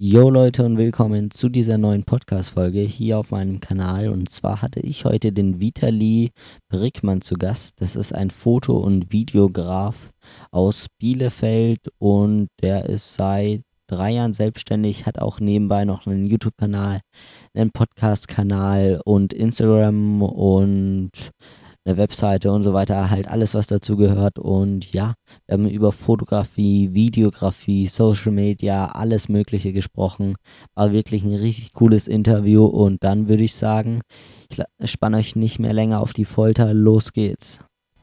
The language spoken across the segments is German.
Jo Leute und willkommen zu dieser neuen Podcast-Folge hier auf meinem Kanal. Und zwar hatte ich heute den Vitali Brickmann zu Gast. Das ist ein Foto- und Videograf aus Bielefeld und der ist seit drei Jahren selbstständig, hat auch nebenbei noch einen YouTube-Kanal, einen Podcast-Kanal und Instagram und eine Webseite und so weiter, halt alles, was dazu gehört. Und ja, wir haben über Fotografie, Videografie, Social Media, alles Mögliche gesprochen. War wirklich ein richtig cooles Interview. Und dann würde ich sagen, ich spanne euch nicht mehr länger auf die Folter. Los geht's.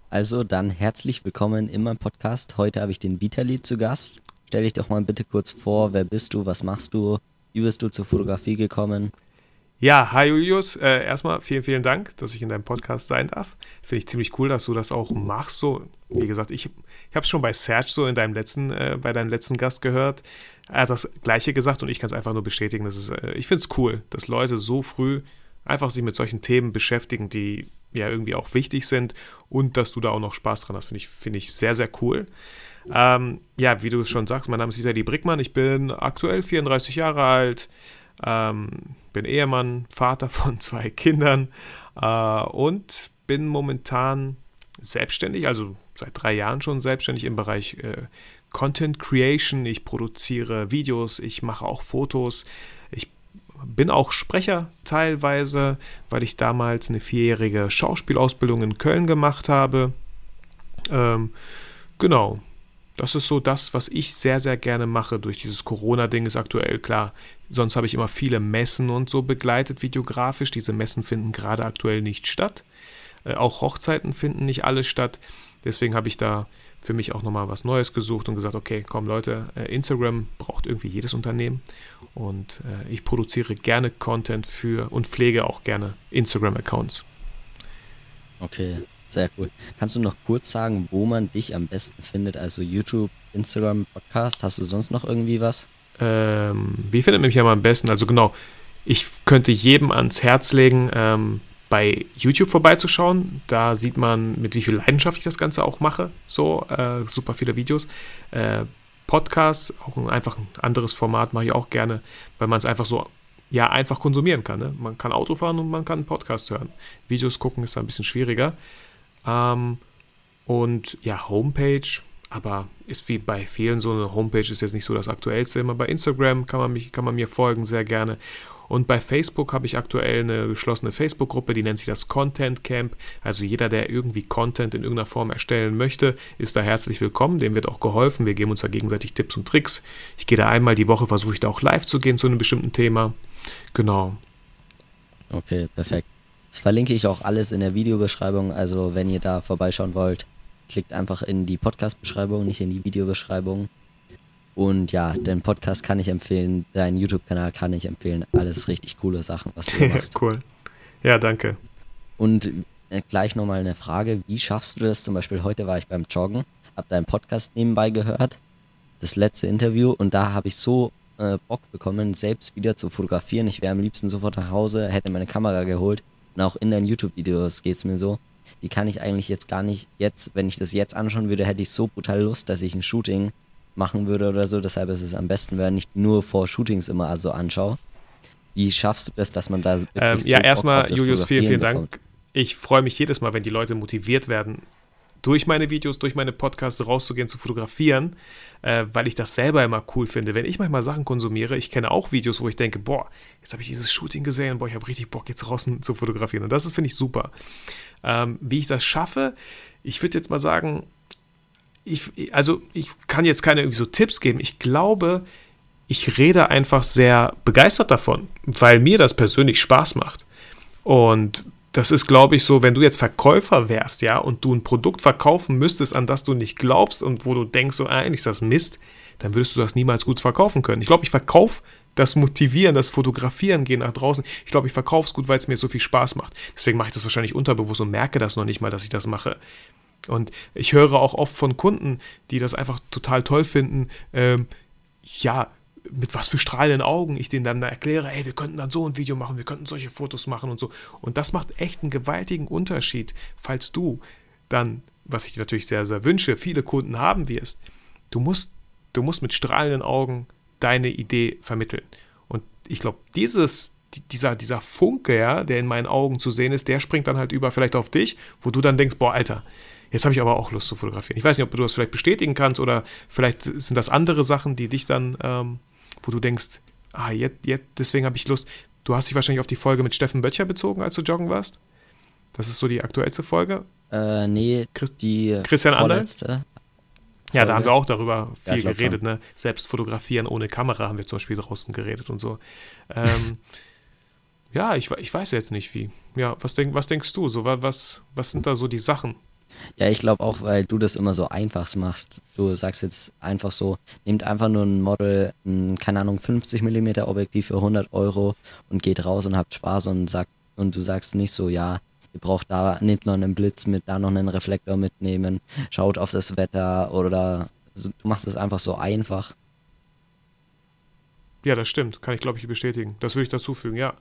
Also dann herzlich willkommen in meinem Podcast. Heute habe ich den Vitali zu Gast. Stell dich doch mal bitte kurz vor, wer bist du, was machst du, wie bist du zur Fotografie gekommen? Ja, hi Julius. Äh, erstmal vielen, vielen Dank, dass ich in deinem Podcast sein darf. Finde ich ziemlich cool, dass du das auch machst. So, wie gesagt, ich, ich habe es schon bei Serge so in deinem letzten, äh, bei deinem letzten Gast gehört. Er hat das Gleiche gesagt und ich kann es einfach nur bestätigen. Das ist, äh, ich finde es cool, dass Leute so früh einfach sich mit solchen Themen beschäftigen, die ja irgendwie auch wichtig sind und dass du da auch noch Spaß dran hast, finde ich, find ich sehr, sehr cool. Ähm, ja, wie du schon sagst, mein Name ist Vitali Brickmann. Ich bin aktuell 34 Jahre alt. Ähm, bin Ehemann, Vater von zwei Kindern äh, und bin momentan selbstständig, also seit drei Jahren schon selbstständig im Bereich äh, Content Creation. Ich produziere Videos, ich mache auch Fotos. Ich bin auch Sprecher teilweise, weil ich damals eine vierjährige Schauspielausbildung in Köln gemacht habe. Ähm, genau, das ist so das, was ich sehr, sehr gerne mache. Durch dieses Corona-Ding ist aktuell klar. Sonst habe ich immer viele Messen und so begleitet, videografisch. Diese Messen finden gerade aktuell nicht statt. Äh, auch Hochzeiten finden nicht alle statt. Deswegen habe ich da für mich auch nochmal was Neues gesucht und gesagt, okay, komm Leute, äh, Instagram braucht irgendwie jedes Unternehmen. Und äh, ich produziere gerne Content für und pflege auch gerne Instagram-Accounts. Okay, sehr cool. Kannst du noch kurz sagen, wo man dich am besten findet? Also YouTube, Instagram, Podcast. Hast du sonst noch irgendwie was? Ähm, wie findet man mich am besten? Also genau, ich könnte jedem ans Herz legen, ähm, bei YouTube vorbeizuschauen. Da sieht man, mit wie viel Leidenschaft ich das Ganze auch mache. So, äh, super viele Videos. Äh, Podcasts, auch ein, einfach ein anderes Format mache ich auch gerne, weil man es einfach so ja einfach konsumieren kann. Ne? Man kann Auto fahren und man kann einen Podcast hören. Videos gucken ist da ein bisschen schwieriger. Ähm, und ja, Homepage, aber ist wie bei vielen so eine Homepage ist jetzt nicht so das aktuellste. Immer bei Instagram kann man, mich, kann man mir folgen, sehr gerne. Und bei Facebook habe ich aktuell eine geschlossene Facebook-Gruppe, die nennt sich das Content Camp. Also jeder, der irgendwie Content in irgendeiner Form erstellen möchte, ist da herzlich willkommen. Dem wird auch geholfen. Wir geben uns da gegenseitig Tipps und Tricks. Ich gehe da einmal die Woche, versuche ich da auch live zu gehen zu einem bestimmten Thema. Genau. Okay, perfekt. Das verlinke ich auch alles in der Videobeschreibung. Also wenn ihr da vorbeischauen wollt, klickt einfach in die Podcast-Beschreibung, nicht in die Videobeschreibung. Und ja, den Podcast kann ich empfehlen, deinen YouTube-Kanal kann ich empfehlen. Alles richtig coole Sachen, was du machst. cool. Ja, danke. Und äh, gleich nochmal eine Frage, wie schaffst du das? Zum Beispiel heute war ich beim Joggen, habe deinen Podcast nebenbei gehört, das letzte Interview, und da habe ich so äh, Bock bekommen, selbst wieder zu fotografieren. Ich wäre am liebsten sofort nach Hause, hätte meine Kamera geholt und auch in deinen YouTube-Videos geht es mir so. Die kann ich eigentlich jetzt gar nicht, jetzt, wenn ich das jetzt anschauen würde, hätte ich so brutal Lust, dass ich ein Shooting machen würde oder so. Deshalb ist es am besten, wenn ich nur vor Shootings immer also anschaue. Wie schaffst du das, dass man da ähm, Ja, erstmal, Julius, vielen, vielen bekommt? Dank. Ich freue mich jedes Mal, wenn die Leute motiviert werden, durch meine Videos, durch meine Podcasts rauszugehen, zu fotografieren, äh, weil ich das selber immer cool finde. Wenn ich manchmal Sachen konsumiere, ich kenne auch Videos, wo ich denke, boah, jetzt habe ich dieses Shooting gesehen, boah, ich habe richtig Bock, jetzt draußen zu fotografieren. Und das finde ich, super. Ähm, wie ich das schaffe, ich würde jetzt mal sagen, ich, also ich kann jetzt keine irgendwie so Tipps geben. Ich glaube, ich rede einfach sehr begeistert davon, weil mir das persönlich Spaß macht. Und das ist, glaube ich, so, wenn du jetzt Verkäufer wärst, ja, und du ein Produkt verkaufen müsstest, an das du nicht glaubst und wo du denkst, so, ah, eigentlich ist das Mist, dann würdest du das niemals gut verkaufen können. Ich glaube, ich verkaufe das Motivieren, das Fotografieren gehen nach draußen. Ich glaube, ich verkaufe es gut, weil es mir so viel Spaß macht. Deswegen mache ich das wahrscheinlich unterbewusst und merke das noch nicht mal, dass ich das mache. Und ich höre auch oft von Kunden, die das einfach total toll finden, ähm, ja, mit was für strahlenden Augen ich denen dann erkläre, ey, wir könnten dann so ein Video machen, wir könnten solche Fotos machen und so. Und das macht echt einen gewaltigen Unterschied, falls du dann, was ich dir natürlich sehr, sehr wünsche, viele Kunden haben wirst. Du musst, du musst mit strahlenden Augen deine Idee vermitteln. Und ich glaube, dieses, dieser, dieser Funke, ja, der in meinen Augen zu sehen ist, der springt dann halt über vielleicht auf dich, wo du dann denkst, boah, Alter, jetzt habe ich aber auch Lust zu fotografieren. Ich weiß nicht, ob du das vielleicht bestätigen kannst oder vielleicht sind das andere Sachen, die dich dann, ähm, wo du denkst, ah, jetzt, jetzt deswegen habe ich Lust. Du hast dich wahrscheinlich auf die Folge mit Steffen Böttcher bezogen, als du joggen warst? Das ist so die aktuellste Folge? Äh, nee, die Christian vorletzte. Ja, da haben wir auch darüber viel ja, geredet, ne? Selbst fotografieren ohne Kamera haben wir zum Beispiel draußen geredet und so. Ähm, ja, ich, ich weiß jetzt nicht wie. Ja, was, denk, was denkst du? So, was, was sind da so die Sachen? Ja, ich glaube auch, weil du das immer so einfach machst. Du sagst jetzt einfach so, nehmt einfach nur ein Model, ein, keine Ahnung, 50 mm Objektiv für 100 Euro und geht raus und habt Spaß und sagt, und du sagst nicht so, ja, ihr braucht da, nehmt noch einen Blitz mit, da noch einen Reflektor mitnehmen, schaut auf das Wetter oder also, du machst es einfach so einfach. Ja, das stimmt, kann ich glaube ich bestätigen. Das würde ich dazu fügen, ja.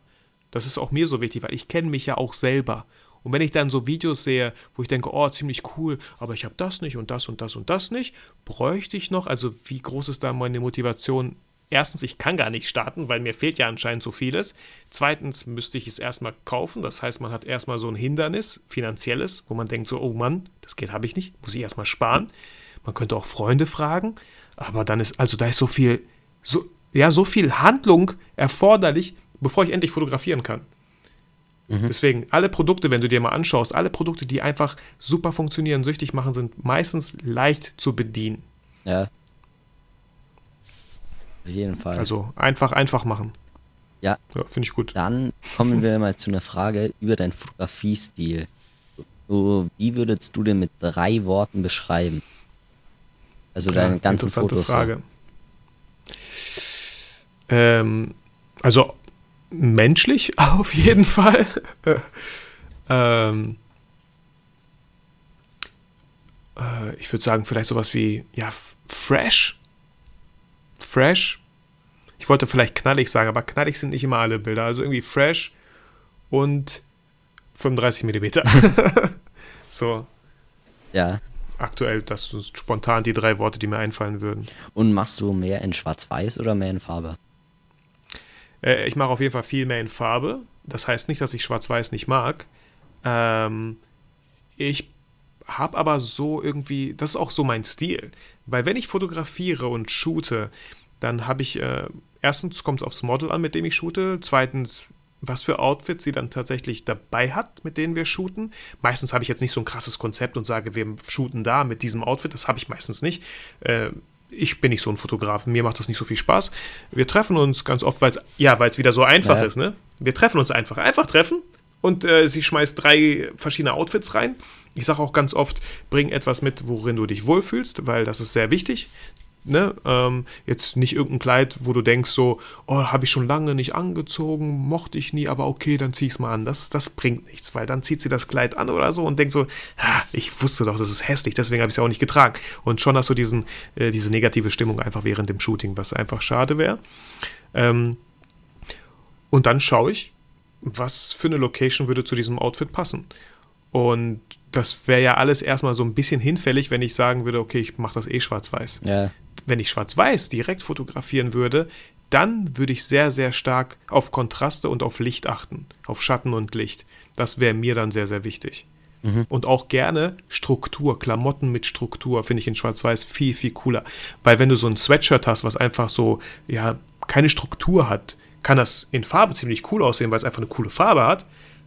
Das ist auch mir so wichtig, weil ich kenne mich ja auch selber. Und wenn ich dann so Videos sehe, wo ich denke, oh, ziemlich cool, aber ich habe das nicht und das und das und das nicht, bräuchte ich noch, also wie groß ist da meine Motivation, erstens, ich kann gar nicht starten, weil mir fehlt ja anscheinend so vieles. Zweitens müsste ich es erstmal kaufen. Das heißt, man hat erstmal so ein Hindernis, finanzielles, wo man denkt so, oh Mann, das Geld habe ich nicht, muss ich erstmal sparen. Man könnte auch Freunde fragen, aber dann ist, also da ist so viel, so, ja, so viel Handlung erforderlich, bevor ich endlich fotografieren kann. Mhm. Deswegen, alle Produkte, wenn du dir mal anschaust, alle Produkte, die einfach super funktionieren, süchtig machen, sind meistens leicht zu bedienen. Ja, auf jeden Fall. Also einfach, einfach machen. Ja. ja Finde ich gut. Dann kommen wir mal zu einer Frage über deinen Fotografiestil. So, wie würdest du den mit drei Worten beschreiben? Also ja, deine ganzen interessante Fotos. Frage. Ähm, also menschlich auf jeden Fall. ähm, äh, ich würde sagen, vielleicht sowas wie, ja, fresh fresh. Ich wollte vielleicht knallig sagen, aber knallig sind nicht immer alle Bilder. Also irgendwie fresh und 35 mm. so. Ja. Aktuell, das sind spontan die drei Worte, die mir einfallen würden. Und machst du mehr in Schwarz-Weiß oder mehr in Farbe? Äh, ich mache auf jeden Fall viel mehr in Farbe. Das heißt nicht, dass ich Schwarz-Weiß nicht mag. Ähm, ich habe aber so irgendwie, das ist auch so mein Stil. Weil wenn ich fotografiere und shoote, dann habe ich, äh, erstens kommt es aufs Model an, mit dem ich shoote. Zweitens, was für Outfits sie dann tatsächlich dabei hat, mit denen wir shooten. Meistens habe ich jetzt nicht so ein krasses Konzept und sage, wir shooten da mit diesem Outfit. Das habe ich meistens nicht. Äh, ich bin nicht so ein Fotograf, mir macht das nicht so viel Spaß. Wir treffen uns ganz oft, weil es ja, wieder so einfach ja. ist, ne? Wir treffen uns einfach. Einfach treffen und äh, sie schmeißt drei verschiedene Outfits rein. Ich sage auch ganz oft, bring etwas mit, worin du dich wohlfühlst, weil das ist sehr wichtig. Ne? Ähm, jetzt nicht irgendein Kleid, wo du denkst so, oh, habe ich schon lange nicht angezogen, mochte ich nie, aber okay, dann zieh es mal an. Das, das bringt nichts, weil dann zieht sie das Kleid an oder so und denkt so, ah, ich wusste doch, das ist hässlich, deswegen habe ich es auch nicht getragen. Und schon hast du diesen, äh, diese negative Stimmung einfach während dem Shooting, was einfach schade wäre. Ähm, und dann schaue ich, was für eine Location würde zu diesem Outfit passen. Und das wäre ja alles erstmal so ein bisschen hinfällig, wenn ich sagen würde, okay, ich mache das eh schwarz-weiß. Ja. Wenn ich schwarz-weiß direkt fotografieren würde, dann würde ich sehr, sehr stark auf Kontraste und auf Licht achten, auf Schatten und Licht. Das wäre mir dann sehr, sehr wichtig. Mhm. Und auch gerne Struktur, Klamotten mit Struktur, finde ich in Schwarz-Weiß viel, viel cooler. Weil wenn du so ein Sweatshirt hast, was einfach so, ja, keine Struktur hat, kann das in Farbe ziemlich cool aussehen, weil es einfach eine coole Farbe hat.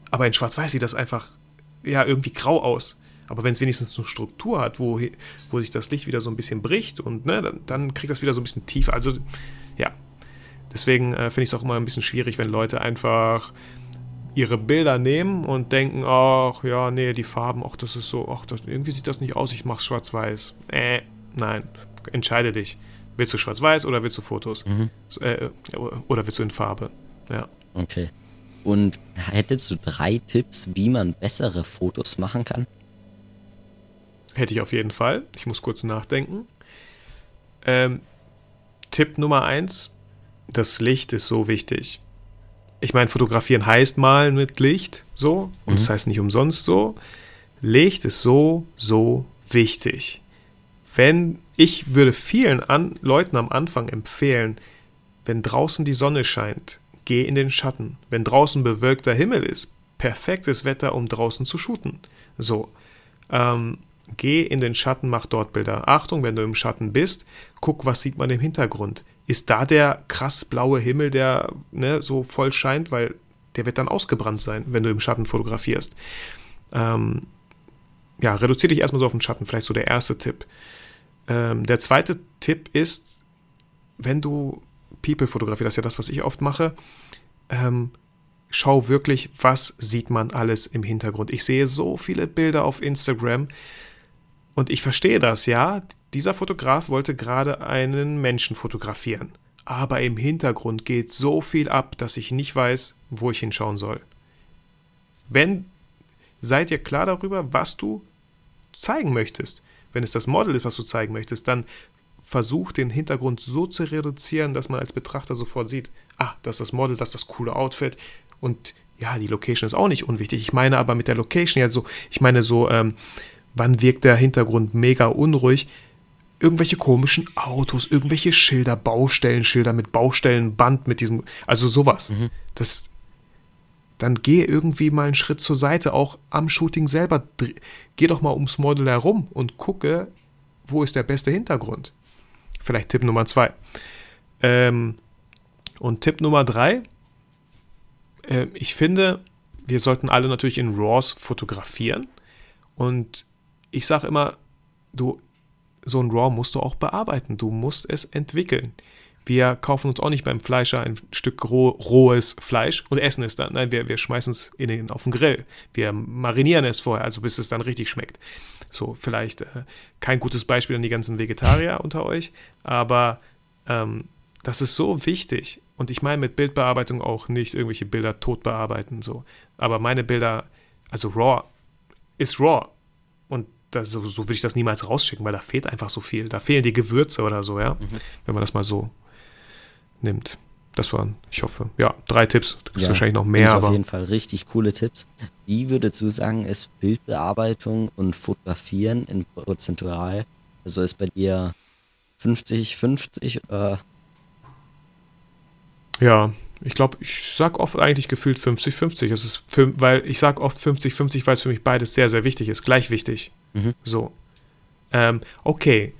Aber in Schwarz-Weiß sieht das einfach ja irgendwie grau aus. Aber wenn es wenigstens eine Struktur hat, wo, wo sich das Licht wieder so ein bisschen bricht und ne, dann, dann kriegt das wieder so ein bisschen tiefer. Also ja, deswegen äh, finde ich es auch immer ein bisschen schwierig, wenn Leute einfach ihre Bilder nehmen und denken, ach ja, nee, die Farben, ach das ist so, ach das, irgendwie sieht das nicht aus, ich mache schwarz-weiß. Äh, nein, entscheide dich. Willst du schwarz-weiß oder willst du Fotos? Mhm. Äh, oder willst du in Farbe? Ja. Okay. Und hättest du drei Tipps, wie man bessere Fotos machen kann? Hätte ich auf jeden Fall. Ich muss kurz nachdenken. Ähm, Tipp Nummer eins: Das Licht ist so wichtig. Ich meine, fotografieren heißt malen mit Licht, so. Und mhm. das heißt nicht umsonst so. Licht ist so, so wichtig. Wenn ich würde vielen an, Leuten am Anfang empfehlen, wenn draußen die Sonne scheint, geh in den Schatten. Wenn draußen bewölkter Himmel ist, perfektes Wetter, um draußen zu shooten. So, ähm, geh in den Schatten, mach dort Bilder. Achtung, wenn du im Schatten bist, guck, was sieht man im Hintergrund. Ist da der krass blaue Himmel, der ne, so voll scheint, weil der wird dann ausgebrannt sein, wenn du im Schatten fotografierst. Ähm, ja, reduziere dich erstmal so auf den Schatten, vielleicht so der erste Tipp. Ähm, der zweite Tipp ist, wenn du People fotografierst, das ist ja das, was ich oft mache, ähm, schau wirklich, was sieht man alles im Hintergrund. Ich sehe so viele Bilder auf Instagram und ich verstehe das, ja. Dieser Fotograf wollte gerade einen Menschen fotografieren. Aber im Hintergrund geht so viel ab, dass ich nicht weiß, wo ich hinschauen soll. Wenn, seid ihr klar darüber, was du zeigen möchtest. Wenn es das Model ist, was du zeigen möchtest, dann versuch den Hintergrund so zu reduzieren, dass man als Betrachter sofort sieht, ah, das ist das Model, das ist das coole Outfit, und ja, die Location ist auch nicht unwichtig. Ich meine aber mit der Location, ja, so, ich meine so, ähm, wann wirkt der Hintergrund mega unruhig? Irgendwelche komischen Autos, irgendwelche Schilder, Baustellenschilder mit Baustellenband, mit diesem, also sowas. Mhm. Das, dann geh irgendwie mal einen Schritt zur Seite, auch am Shooting selber. Geh doch mal ums Model herum und gucke, wo ist der beste Hintergrund. Vielleicht Tipp Nummer zwei. Ähm, und Tipp Nummer drei, äh, ich finde, wir sollten alle natürlich in RAWs fotografieren. Und ich sage immer, du, so ein RAW musst du auch bearbeiten. Du musst es entwickeln. Wir kaufen uns auch nicht beim Fleischer ein Stück roh, rohes Fleisch und essen es dann. Nein, wir, wir schmeißen es in den, auf den Grill. Wir marinieren es vorher, also bis es dann richtig schmeckt. So, vielleicht äh, kein gutes Beispiel an die ganzen Vegetarier unter euch, aber ähm, das ist so wichtig. Und ich meine mit Bildbearbeitung auch nicht irgendwelche Bilder tot bearbeiten, so. Aber meine Bilder, also RAW, ist RAW. Und das, so, so würde ich das niemals rausschicken, weil da fehlt einfach so viel. Da fehlen die Gewürze oder so, ja. Mhm. Wenn man das mal so nimmt. Das waren, ich hoffe, ja, drei Tipps. Da gibt ja, wahrscheinlich noch mehr. Aber auf jeden Fall richtig coole Tipps. Wie würdest du sagen, ist Bildbearbeitung und Fotografieren in prozentual? Also ist bei dir 50, 50 oder ja, ich glaube, ich sage oft eigentlich gefühlt 50-50. Es ist für, weil ich sage oft 50-50, weil es für mich beides sehr, sehr wichtig ist. Gleich wichtig. Mhm. So. Ähm, okay,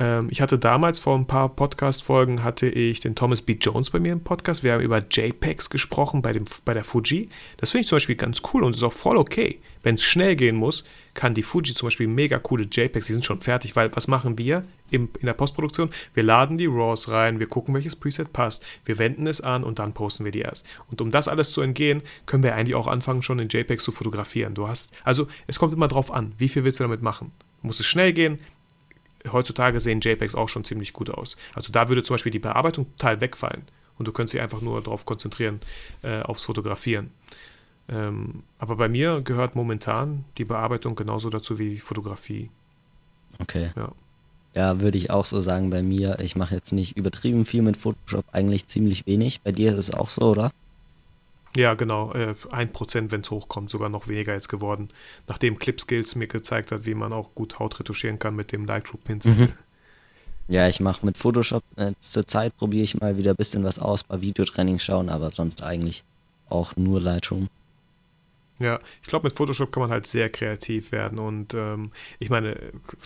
ähm, ich hatte damals vor ein paar Podcast-Folgen hatte ich den Thomas B. Jones bei mir im Podcast. Wir haben über JPEGs gesprochen bei, dem, bei der Fuji. Das finde ich zum Beispiel ganz cool und ist auch voll okay. Wenn es schnell gehen muss, kann die Fuji zum Beispiel mega coole JPEGs, die sind schon fertig, weil was machen wir im, in der Postproduktion? Wir laden die RAWs rein, wir gucken, welches Preset passt, wir wenden es an und dann posten wir die erst. Und um das alles zu entgehen, können wir eigentlich auch anfangen, schon in JPEGs zu fotografieren. Du hast, also es kommt immer drauf an, wie viel willst du damit machen? Muss es schnell gehen? Heutzutage sehen JPEGs auch schon ziemlich gut aus. Also da würde zum Beispiel die Bearbeitung total wegfallen und du könntest dich einfach nur darauf konzentrieren, äh, aufs Fotografieren. Ähm, aber bei mir gehört momentan die Bearbeitung genauso dazu wie die Fotografie. Okay. Ja. Ja, würde ich auch so sagen bei mir. Ich mache jetzt nicht übertrieben viel mit Photoshop, eigentlich ziemlich wenig. Bei dir ist es auch so, oder? Ja, genau. Äh, ein Prozent, wenn es hochkommt, sogar noch weniger jetzt geworden. Nachdem Clip-Skills mir gezeigt hat, wie man auch gut Haut retuschieren kann mit dem Lightroom-Pinsel. Mhm. Ja, ich mache mit Photoshop äh, zur Zeit probiere ich mal wieder ein bisschen was aus, bei Videotraining schauen, aber sonst eigentlich auch nur Lightroom. Ja, ich glaube, mit Photoshop kann man halt sehr kreativ werden. Und ähm, ich meine,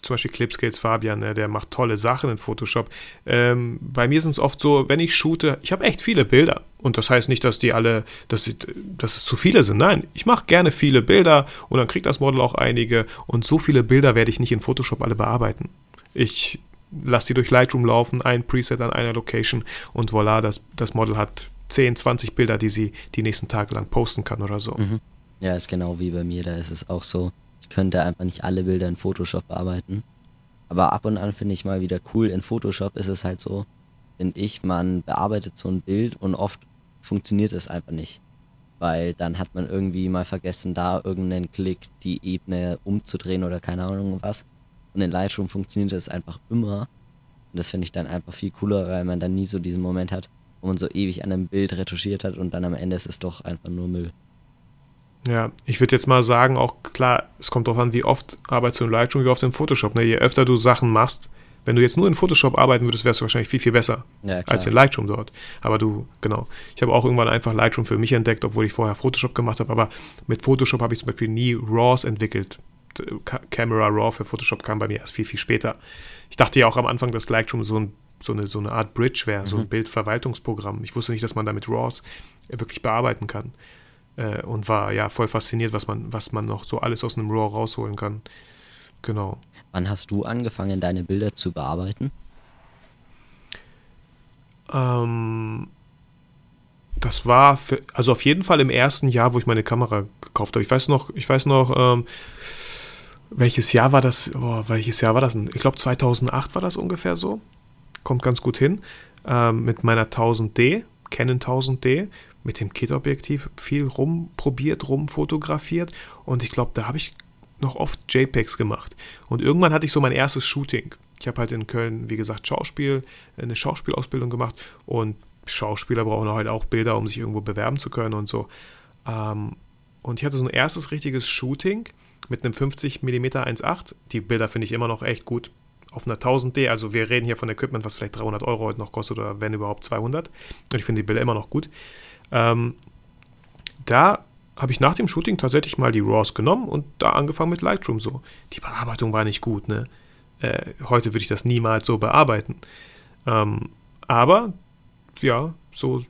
zum Beispiel Clipscales Fabian, ne, der macht tolle Sachen in Photoshop. Ähm, bei mir sind es oft so, wenn ich shoote, ich habe echt viele Bilder. Und das heißt nicht, dass die alle, dass, sie, dass es zu viele sind. Nein, ich mache gerne viele Bilder und dann kriegt das Model auch einige. Und so viele Bilder werde ich nicht in Photoshop alle bearbeiten. Ich lasse die durch Lightroom laufen, ein Preset an einer Location und voilà, das, das Model hat 10, 20 Bilder, die sie die nächsten Tage lang posten kann oder so. Mhm. Ja, ist genau wie bei mir. Da ist es auch so. Ich könnte einfach nicht alle Bilder in Photoshop bearbeiten. Aber ab und an finde ich mal wieder cool. In Photoshop ist es halt so, finde ich, man bearbeitet so ein Bild und oft funktioniert es einfach nicht. Weil dann hat man irgendwie mal vergessen, da irgendeinen Klick, die Ebene umzudrehen oder keine Ahnung was. Und in Lightroom funktioniert es einfach immer. Und das finde ich dann einfach viel cooler, weil man dann nie so diesen Moment hat, wo man so ewig an einem Bild retuschiert hat und dann am Ende ist es doch einfach nur Müll. Ja, ich würde jetzt mal sagen, auch klar, es kommt darauf an, wie oft arbeitest du in Lightroom, wie oft in Photoshop. Ne? Je öfter du Sachen machst, Wenn du jetzt nur in Photoshop arbeiten würdest, wärst du wahrscheinlich viel, viel besser Ja, als in Lightroom dort. Aber du, genau. Ich habe auch irgendwann einfach Lightroom für mich entdeckt, obwohl ich vorher Photoshop gemacht habe. Aber mit Photoshop habe ich zum Beispiel nie RAWs entwickelt. Ca- Camera RAW für Photoshop kam bei mir erst viel, viel später. Ich dachte ja auch am Anfang, dass Lightroom so, ein, so, eine, so eine Art Bridge wäre, so ein Bildverwaltungsprogramm. Ich wusste nicht, dass man damit RAWs wirklich bearbeiten kann. Äh, und war ja voll fasziniert, was man, was man noch so alles aus einem RAW rausholen kann. Genau. Wann hast du angefangen, deine Bilder zu bearbeiten? Ähm, das war für, also auf jeden Fall im ersten Jahr, wo ich meine Kamera gekauft habe. Ich weiß noch, ich weiß noch, ähm, welches Jahr war das? Oh, welches Jahr war das? denn? Ich glaube 2008 war das ungefähr so. Kommt ganz gut hin. Ähm, mit meiner 1000D, Canon 1000D, mit dem Kit-Objektiv viel rumprobiert, rumfotografiert und ich glaube, da habe ich noch oft JPEGs gemacht. Und irgendwann hatte ich so mein erstes Shooting. Ich habe halt in Köln, wie gesagt, Schauspiel, eine Schauspielausbildung gemacht und Schauspieler brauchen halt auch Bilder, um sich irgendwo bewerben zu können und so. Ähm, und ich hatte so ein erstes richtiges Shooting mit einem 50 mm 1.8. Die Bilder finde ich immer noch echt gut. Auf einer 1000D, also wir reden hier von Equipment, was vielleicht 300 Euro heute noch kostet oder wenn überhaupt 200. Und ich finde die Bilder immer noch gut. Ähm, da habe ich nach dem Shooting tatsächlich mal die RAWs genommen und da angefangen mit Lightroom so. Die Bearbeitung war nicht gut, ne? Äh, heute würde ich das niemals so bearbeiten. Ähm, aber, ja, so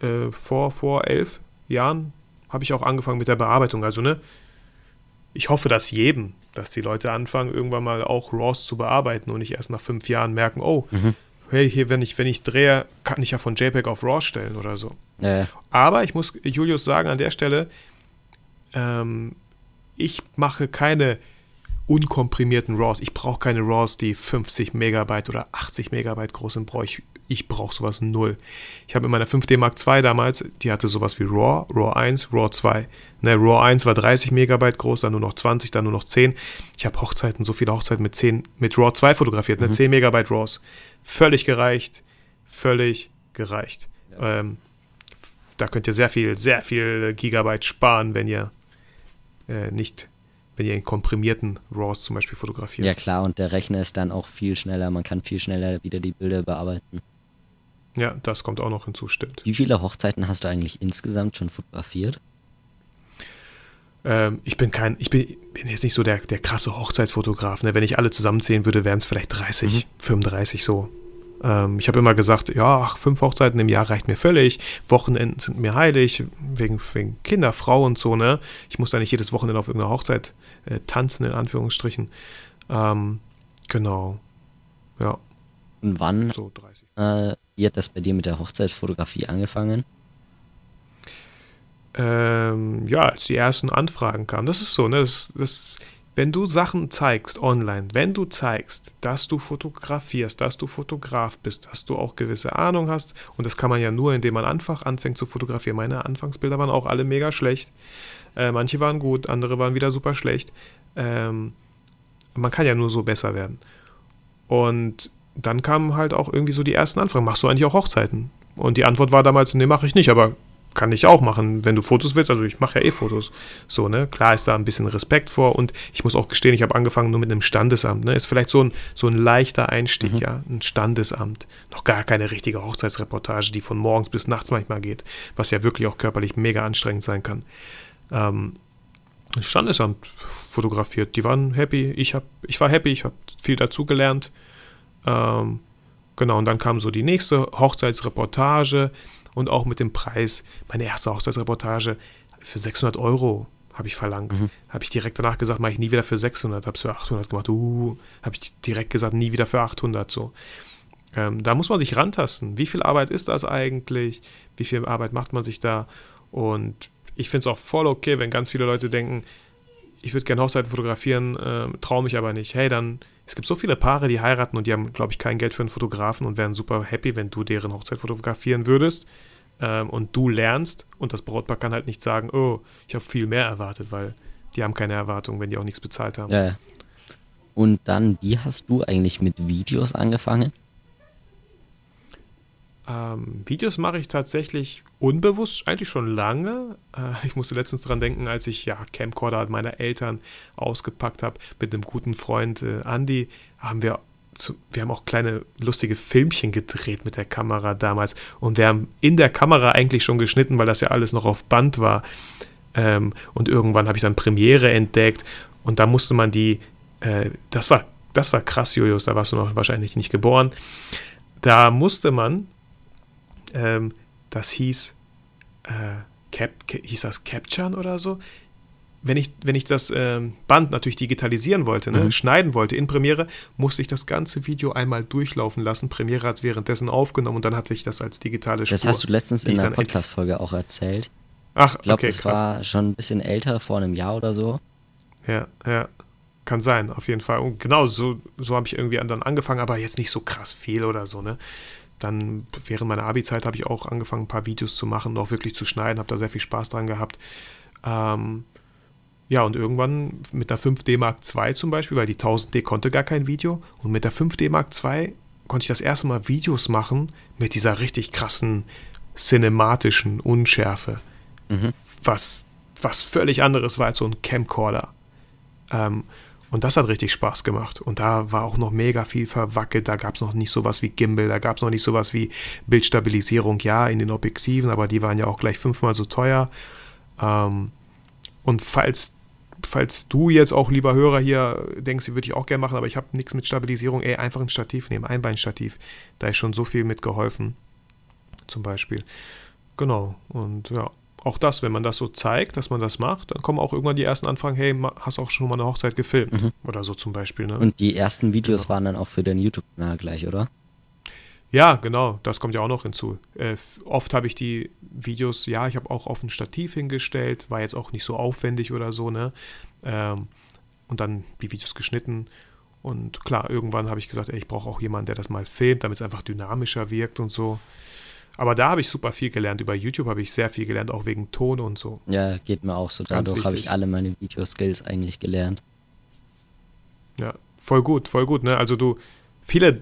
äh, vor, vor elf Jahren habe ich auch angefangen mit der Bearbeitung. Also, ne, ich hoffe, dass jedem, dass die Leute anfangen, irgendwann mal auch RAWs zu bearbeiten und nicht erst nach fünf Jahren merken, oh, hey, hier, wenn ich, wenn ich drehe, kann ich ja von JPEG auf RAW stellen oder so. Äh, Aber ich muss Julius sagen an der Stelle, ähm, ich mache keine unkomprimierten RAWs. Ich brauche keine RAWs, die 50 Megabyte oder 80 Megabyte groß sind. Brauche ich, ich brauche sowas null. Ich habe in meiner 5D Mark II damals, die hatte sowas wie RAW, RAW 1, RAW 2. Ne, RAW 1 war 30 Megabyte groß, dann nur noch 20, dann nur noch 10. Ich habe Hochzeiten, so viele Hochzeiten mit 10, mit RAW 2 fotografiert, ne, 10 Megabyte RAWs. Völlig gereicht, völlig gereicht. Ähm, da könnt ihr sehr viel, sehr viel Gigabyte sparen, wenn ihr äh, nicht, wenn ihr in komprimierten RAWs zum Beispiel fotografiert. ja klar, und der Rechner ist dann auch viel schneller, man kann viel schneller wieder die Bilder bearbeiten. Ja, das kommt auch noch hinzu, stimmt. Wie viele Hochzeiten hast du eigentlich insgesamt schon fotografiert? Ähm, ich bin kein, ich bin, bin jetzt nicht so der, der krasse Hochzeitsfotograf. Ne? Wenn ich alle zusammenzählen würde, wären es vielleicht 30, 35 so. Ähm, ich habe immer gesagt, ja, ach, fünf Hochzeiten im Jahr reicht mir völlig. Wochenenden sind mir heilig, wegen, wegen Kinder, Frau und so, ne? Ich muss da nicht jedes Wochenende auf irgendeiner Hochzeit äh, tanzen, in Anführungsstrichen. Ähm, genau. Ja, Und wann so 30. äh, wie hat das bei dir mit der Hochzeitsfotografie angefangen? ähm, ja, als die ersten Anfragen kamen. Das ist so, ne? Das, das, wenn du Sachen zeigst online, wenn du zeigst, dass du fotografierst, dass du Fotograf bist, dass du auch gewisse Ahnung hast, und das kann man ja nur, indem man einfach anfängt zu fotografieren. Meine Anfangsbilder waren auch alle mega schlecht. Äh, manche waren gut, andere waren wieder super schlecht. Ähm, man kann ja nur so besser werden. Und dann kamen halt auch irgendwie so die ersten Anfragen. Machst du eigentlich auch Hochzeiten? Und die Antwort war damals, nee, mache ich nicht, aber kann ich auch machen, wenn du Fotos willst. Also ich mache ja eh Fotos. So, ne? Klar ist da ein bisschen Respekt vor und ich muss auch gestehen, ich habe angefangen nur mit einem Standesamt. Ne? Ist vielleicht so ein, so ein leichter Einstieg, ja. Ein Standesamt. Noch gar keine richtige Hochzeitsreportage, die von morgens bis nachts manchmal geht, was ja wirklich auch körperlich mega anstrengend sein kann. Ähm, ein Standesamt fotografiert. Die waren happy. Ich, hab, ich war happy, ich habe viel dazugelernt. Ähm, genau, und dann kam so die nächste Hochzeitsreportage und auch mit dem Preis. Meine erste Hochzeitsreportage für 600 Euro habe ich verlangt. Habe ich direkt danach gesagt, mache ich nie wieder für 600, habe es für 800 gemacht. Uh, habe ich direkt gesagt, nie wieder für 800 so. Ähm, da muss man sich rantasten. Wie viel Arbeit ist das eigentlich? Wie viel Arbeit macht man sich da? Und ich finde es auch voll okay, wenn ganz viele Leute denken, ich würde gerne Hochzeiten fotografieren, äh, traue mich aber nicht. Hey, dann, es gibt so viele Paare, die heiraten und die haben, glaube ich, kein Geld für einen Fotografen und wären super happy, wenn du deren Hochzeit fotografieren würdest ähm, und du lernst und das Brautpaar kann halt nicht sagen, oh, ich habe viel mehr erwartet, weil die haben keine Erwartung, wenn die auch nichts bezahlt haben. Ja. Und dann, wie hast du eigentlich mit Videos angefangen? Ähm, Videos mache ich tatsächlich unbewusst, eigentlich schon lange. Äh, ich musste letztens dran denken, als ich ja Camcorder meiner Eltern ausgepackt habe mit einem guten Freund äh, Andy, haben wir zu, wir haben auch kleine lustige Filmchen gedreht mit der Kamera damals. Und wir haben in der Kamera eigentlich schon geschnitten, weil das ja alles noch auf Band war. Ähm, und irgendwann habe ich dann Premiere entdeckt und da musste man die, äh, das war, das war krass, Julius, da warst du noch wahrscheinlich nicht geboren. Da musste man, ähm, das hieß, äh, Cap, hieß das Capturen oder so? wenn ich, wenn ich das ähm, Band natürlich digitalisieren wollte, ne, mhm. schneiden wollte in Premiere, musste ich das ganze Video einmal durchlaufen lassen. Premiere hat es währenddessen aufgenommen und dann hatte ich das als digitale Spur. Das hast du letztens in der Podcast-Folge auch erzählt. Ach, ich glaube, okay, das krass. war schon ein bisschen älter, vor einem Jahr oder so. Ja, ja. Kann sein, auf jeden Fall. Und genau, so, so habe ich irgendwie dann angefangen, aber jetzt nicht so krass viel oder so, ne? Dann während meiner Abi-Zeit habe ich auch angefangen, ein paar Videos zu machen, auch wirklich zu schneiden, habe da sehr viel Spaß dran gehabt. Ähm, ja, und irgendwann mit der 5D Mark II zum Beispiel, weil die 1000D konnte gar kein Video, und mit der 5D Mark II konnte ich das erste Mal Videos machen mit dieser richtig krassen cinematischen Unschärfe, mhm. was, was völlig anderes war als so ein Camcorder. Ähm, und das hat richtig Spaß gemacht. Und da war auch noch mega viel verwackelt. Da gab es noch nicht sowas wie Gimbal, da gab es noch nicht sowas wie Bildstabilisierung, ja, in den Objektiven, aber die waren ja auch gleich fünfmal so teuer. Ähm, und falls falls du jetzt auch, lieber Hörer, hier denkst, die würde ich auch gerne machen, aber ich habe nichts mit Stabilisierung, ey, einfach ein Stativ nehmen, Einbeinstativ. Da ist schon so viel mitgeholfen. Zum Beispiel. Genau. Und ja, auch das, wenn man das so zeigt, dass man das macht, dann kommen auch irgendwann die ersten Anfragen, hey, hast auch schon mal eine Hochzeit gefilmt? Mhm. Oder so zum Beispiel. Ne? Und die ersten Videos genau. waren dann auch für den YouTube-Kanal gleich, oder? Ja, genau, das kommt ja auch noch hinzu. Äh, oft habe ich die Videos, ja, ich habe auch auf ein Stativ hingestellt, war jetzt auch nicht so aufwendig oder so, ne? Ähm, und dann die Videos geschnitten. Und klar, irgendwann habe ich gesagt, ey, ich brauche auch jemanden, der das mal filmt, damit es einfach dynamischer wirkt und so. Aber da habe ich super viel gelernt. Über YouTube habe ich sehr viel gelernt, auch wegen Ton und so. Ja, geht mir auch so. Dadurch habe ich alle meine Videoskills eigentlich gelernt. Ja, voll gut, voll gut. Ne? Also du, viele,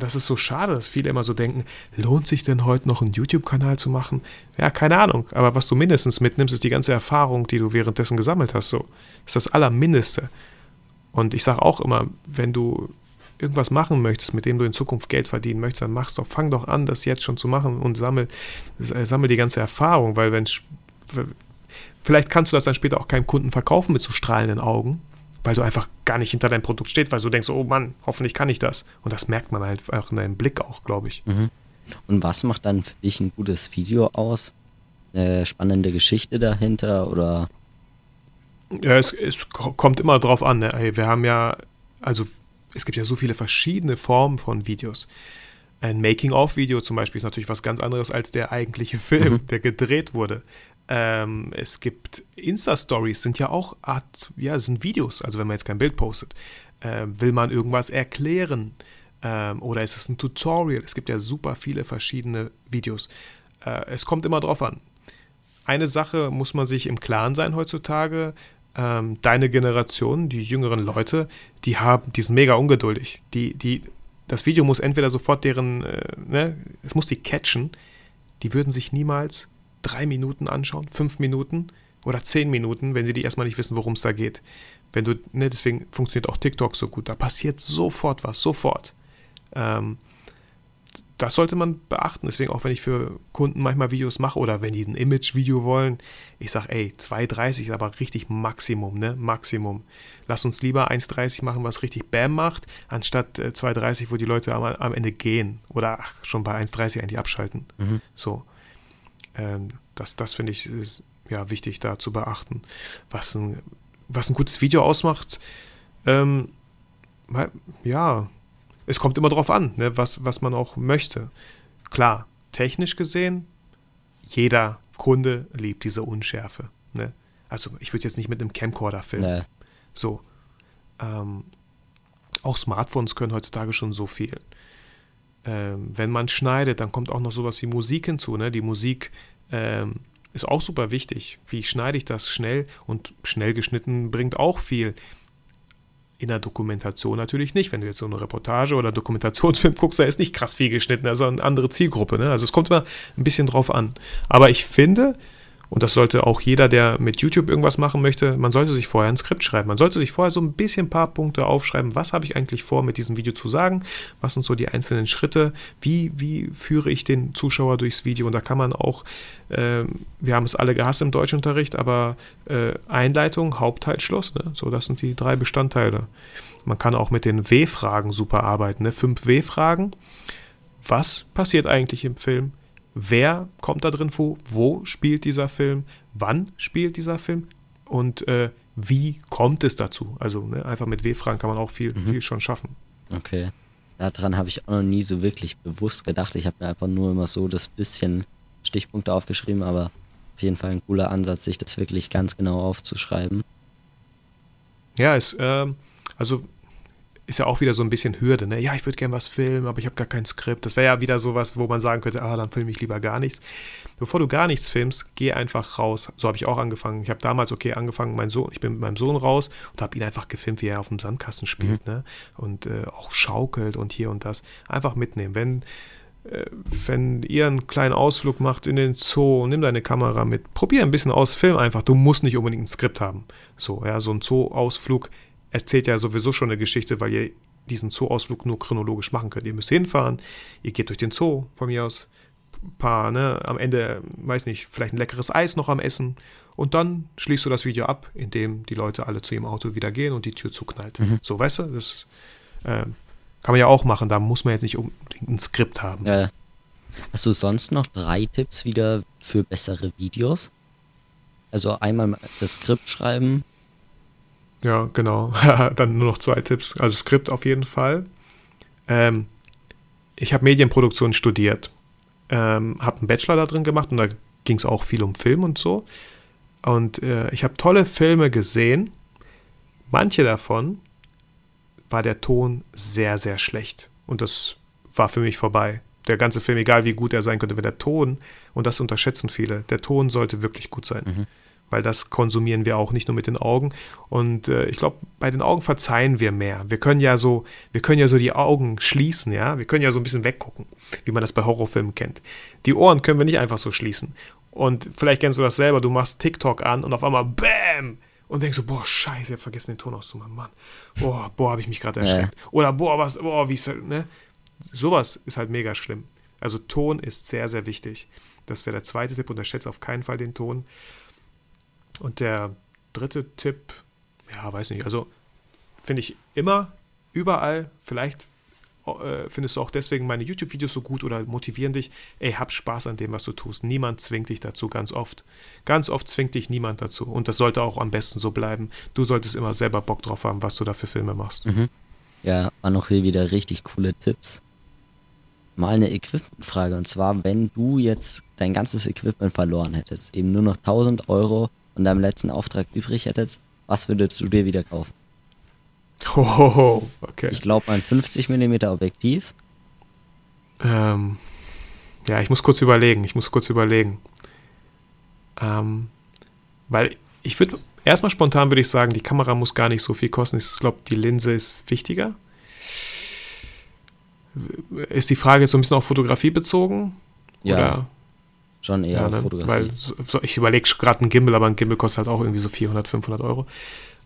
das ist so schade, dass viele immer so denken, lohnt sich denn heute noch einen YouTube-Kanal zu machen? Ja, keine Ahnung. Aber was du mindestens mitnimmst, ist die ganze Erfahrung, die du währenddessen gesammelt hast. So, das ist das Allermindeste. Und ich sage auch immer, wenn du irgendwas machen möchtest, mit dem du in Zukunft Geld verdienen möchtest, dann machst doch, fang doch an, das jetzt schon zu machen und sammel, sammel die ganze Erfahrung, weil wenn vielleicht kannst du das dann später auch keinem Kunden verkaufen mit so strahlenden Augen, weil du einfach gar nicht hinter deinem Produkt stehst, weil du denkst, oh Mann, hoffentlich kann ich das. Und das merkt man halt auch in deinem Blick auch, glaube ich. Mhm. Und was macht dann für dich ein gutes Video aus? Eine spannende Geschichte dahinter oder? Ja, es, es kommt immer drauf an. Ne? Hey, wir haben ja, also es gibt ja so viele verschiedene Formen von Videos. Ein Making-of-Video zum Beispiel ist natürlich was ganz anderes als der eigentliche Film, mhm. der gedreht wurde. Ähm, es gibt Insta-Stories, sind ja auch Art, ja, sind Videos, also wenn man jetzt kein Bild postet. Äh, will man irgendwas erklären? Ähm, oder ist es ein Tutorial? Es gibt ja super viele verschiedene Videos. Äh, es kommt immer drauf an. Eine Sache muss man sich im Klaren sein heutzutage. Ähm, deine Generation, die jüngeren Leute, die haben, die sind mega ungeduldig. Die, die, das Video muss entweder sofort deren, äh, ne, es muss die catchen. Die würden sich niemals drei Minuten anschauen, fünf Minuten oder zehn Minuten, wenn sie die erstmal nicht wissen, worum es da geht. Wenn du, ne, deswegen funktioniert auch TikTok so gut. Da passiert sofort was, sofort. Ähm, das sollte man beachten. Deswegen auch, wenn ich für Kunden manchmal Videos mache oder wenn die ein Image-Video wollen, ich sage, ey, 2,30 ist aber richtig Maximum, ne? Maximum. Lass uns lieber 1,30 machen, was richtig Bam macht, anstatt äh, 2,30, wo die Leute am, am, Ende gehen oder ach, schon bei 1,30 eigentlich abschalten. Mhm. So. Ähm, das das finde ich ist, ja, wichtig da zu beachten. Was ein, was ein gutes Video ausmacht, ähm, ja, es kommt immer darauf an, ne, was, was man auch möchte. Klar, technisch gesehen, jeder Kunde liebt diese Unschärfe. Ne? Also ich würde jetzt nicht mit einem Camcorder filmen. Nee. So. Ähm, auch Smartphones können heutzutage schon so viel ähm, wenn man schneidet, dann kommt auch noch sowas wie Musik hinzu. Ne? Die Musik ähm, ist auch super wichtig. Wie schneide ich das schnell? Und schnell geschnitten bringt auch viel. In der Dokumentation natürlich nicht. Wenn du jetzt so eine Reportage oder Dokumentationsfilm guckst, da ist nicht krass viel geschnitten, also eine andere Zielgruppe. Ne? Also es kommt immer ein bisschen drauf an. Aber ich finde, und das sollte auch jeder, der mit YouTube irgendwas machen möchte, man sollte sich vorher ein Skript schreiben. Man sollte sich vorher so ein bisschen ein paar Punkte aufschreiben, was habe ich eigentlich vor mit diesem Video zu sagen, was sind so die einzelnen Schritte, wie, wie führe ich den Zuschauer durchs Video. Und da kann man auch, äh, wir haben es alle gehasst im Deutschunterricht, aber äh, Einleitung, Hauptteil, Schluss, ne? so das sind die drei Bestandteile. Man kann auch mit den W-Fragen super arbeiten, ne? fünf W-Fragen. Was passiert eigentlich im Film? Wer kommt da drin vor, wo spielt dieser Film, wann spielt dieser Film und äh, wie kommt es dazu. Also ne, einfach mit W-Fragen kann man auch viel, mhm. viel schon schaffen. Okay. Daran habe ich auch noch nie so wirklich bewusst gedacht. Ich habe mir einfach nur immer so das bisschen Stichpunkte aufgeschrieben, aber auf jeden Fall ein cooler Ansatz, sich das wirklich ganz genau aufzuschreiben. Ja, es, äh, also ist ja auch wieder so ein bisschen Hürde, ne? Ja, ich würde gerne was filmen, aber ich habe gar kein Skript. Das wäre ja wieder sowas, wo man sagen könnte, ah, dann filme ich lieber gar nichts. Bevor du gar nichts filmst, geh einfach raus. So habe ich auch angefangen. Ich habe damals, okay, angefangen, mein Sohn, ich bin mit meinem Sohn raus und habe ihn einfach gefilmt, wie er auf dem Sandkasten spielt, mhm. ne? Und äh, auch schaukelt und hier und das. Einfach mitnehmen. Wenn, äh, wenn ihr einen kleinen Ausflug macht in den Zoo, nimm deine Kamera mit, probier ein bisschen aus, film einfach. Du musst nicht unbedingt ein Skript haben. So, ja, so ein Zoo-Ausflug erzählt ja sowieso schon eine Geschichte, weil ihr diesen Zoo-Ausflug nur chronologisch machen könnt. Ihr müsst hinfahren, ihr geht durch den Zoo von mir aus, ein paar, ne, am Ende, weiß nicht, vielleicht ein leckeres Eis noch am Essen und dann schließt du das Video ab, indem die Leute alle zu ihrem Auto wieder gehen und die Tür zuknallt. Mhm. So, weißt du, das äh, kann man ja auch machen, da muss man jetzt nicht unbedingt ein Skript haben. Ja. Hast du sonst noch drei Tipps wieder für bessere Videos? Also einmal das Skript schreiben, ja, genau. Dann nur noch zwei Tipps. Also Skript auf jeden Fall. Ähm, ich habe Medienproduktion studiert, ähm, habe einen Bachelor da drin gemacht und da ging es auch viel um Film und so. Und äh, ich habe tolle Filme gesehen. Manche davon war der Ton sehr, sehr schlecht. Und das war für mich vorbei. Der ganze Film, egal wie gut er sein könnte, wenn der Ton, und das unterschätzen viele, der Ton sollte wirklich gut sein. Mhm weil das konsumieren wir auch nicht nur mit den Augen. Und äh, ich glaube, bei den Augen verzeihen wir mehr. Wir können ja so, wir können ja so die Augen schließen, ja. Wir können ja so ein bisschen weggucken, wie man das bei Horrorfilmen kennt. Die Ohren können wir nicht einfach so schließen. Und vielleicht kennst du das selber, du machst TikTok an und auf einmal BÄM! Und denkst so, boah, scheiße, ich hab vergessen, den Ton auszumachen, Mann. Boah, boah, habe ich mich gerade erschreckt. Ja. Oder boah, was, boah, wie ist das, ne? Sowas ist halt mega schlimm. Also Ton ist sehr, sehr wichtig. Das wäre der zweite Tipp. Unterschätze auf keinen Fall den Ton. Und der dritte Tipp, ja, weiß nicht, also finde ich immer, überall, vielleicht äh, findest du auch deswegen meine YouTube-Videos so gut oder motivieren dich, ey, hab Spaß an dem, was du tust. Niemand zwingt dich dazu, ganz oft. Ganz oft zwingt dich niemand dazu. Und das sollte auch am besten so bleiben. Du solltest immer selber Bock drauf haben, was du da für Filme machst. Mhm. Ja, war noch hier wieder richtig coole Tipps. Mal eine Equipment-Frage. Und zwar, wenn du jetzt dein ganzes Equipment verloren hättest, eben nur noch 1000 Euro von deinem letzten Auftrag übrig hättest, was würdest du dir wieder kaufen? Oh, okay. Ich glaube ein 50 mm Objektiv. Ähm, ja, ich muss kurz überlegen. Ich muss kurz überlegen. Ähm, weil ich würde, erstmal spontan würde ich sagen, die Kamera muss gar nicht so viel kosten. Ich glaube, die Linse ist wichtiger. Ist die Frage jetzt so ein bisschen auf Fotografie bezogen? Ja. Oder? Schon eher ja, ne? Fotografie. Weil so, ich überlege gerade ein Gimbal, aber ein Gimbal kostet halt auch irgendwie so 400, 500 Euro.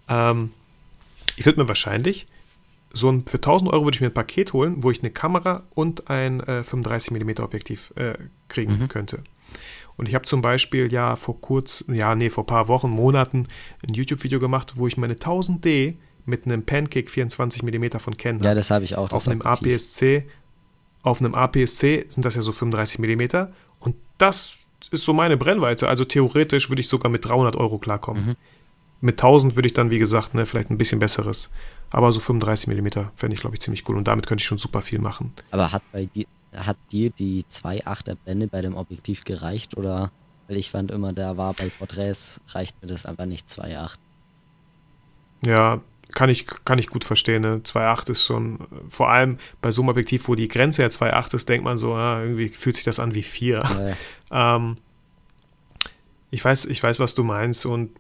Ähm, ich würde mir wahrscheinlich so ein, für 1000 Euro würde ich mir ein Paket holen, wo ich eine Kamera und ein äh, 35 mm Objektiv äh, kriegen mhm. könnte. Und ich habe zum Beispiel ja vor kurz, ja, nee, vor ein paar Wochen, Monaten ein YouTube-Video gemacht, wo ich meine 1000D mit einem Pancake 24 mm von Canon. Ja, das habe ich auch. Auf einem APS-C, auf einem APS-C sind das ja so 35 mm und das ist so meine Brennweite. Also theoretisch würde ich sogar mit 300 Euro klarkommen. Mhm. Mit 1000 würde ich dann, wie gesagt, ne, vielleicht ein bisschen besseres. Aber so 35 mm fände ich, glaube ich, ziemlich cool. Und damit könnte ich schon super viel machen. Aber hat, bei dir, hat dir die 2,8er Blende bei dem Objektiv gereicht? Oder, weil ich fand immer, da war bei Porträts, reicht mir das aber nicht 2,8. Ja, kann ich, kann ich gut verstehen. Ne? 2.8 ist schon, vor allem bei so einem Objektiv, wo die Grenze ja 2.8 ist, denkt man so, ah, irgendwie fühlt sich das an wie 4. Nee. ähm, ich, weiß, ich weiß, was du meinst und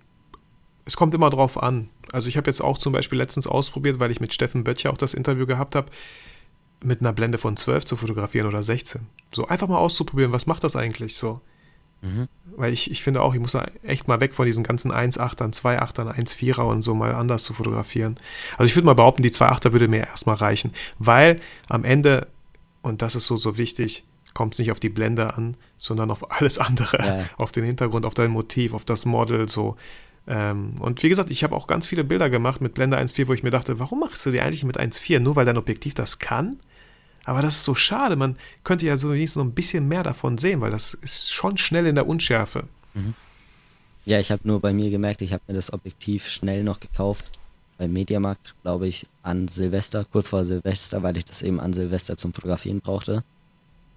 es kommt immer drauf an. Also ich habe jetzt auch zum Beispiel letztens ausprobiert, weil ich mit Steffen Böttcher auch das Interview gehabt habe, mit einer Blende von 12 zu fotografieren oder 16. So einfach mal auszuprobieren, was macht das eigentlich so? Mhm. Weil ich, ich finde auch, ich muss da echt mal weg von diesen ganzen 1,8ern, 2,8ern, 1,4er und so mal anders zu fotografieren. Also ich würde mal behaupten, die 2,8er würde mir erstmal reichen, weil am Ende, und das ist so, so wichtig, kommt es nicht auf die Blende an, sondern auf alles andere, ja. auf den Hintergrund, auf dein Motiv, auf das Model, so. Ähm, und wie gesagt, ich habe auch ganz viele Bilder gemacht mit Blende 1.4, wo ich mir dachte, warum machst du die eigentlich mit 1.4? Nur weil dein Objektiv das kann? Aber das ist so schade. Man könnte ja so wenigstens noch ein bisschen mehr davon sehen, weil das ist schon schnell in der Unschärfe. Mhm. Ja, ich habe nur bei mir gemerkt, ich habe mir das Objektiv schnell noch gekauft. Beim Mediamarkt, glaube ich, an Silvester, kurz vor Silvester, weil ich das eben an Silvester zum Fotografieren brauchte.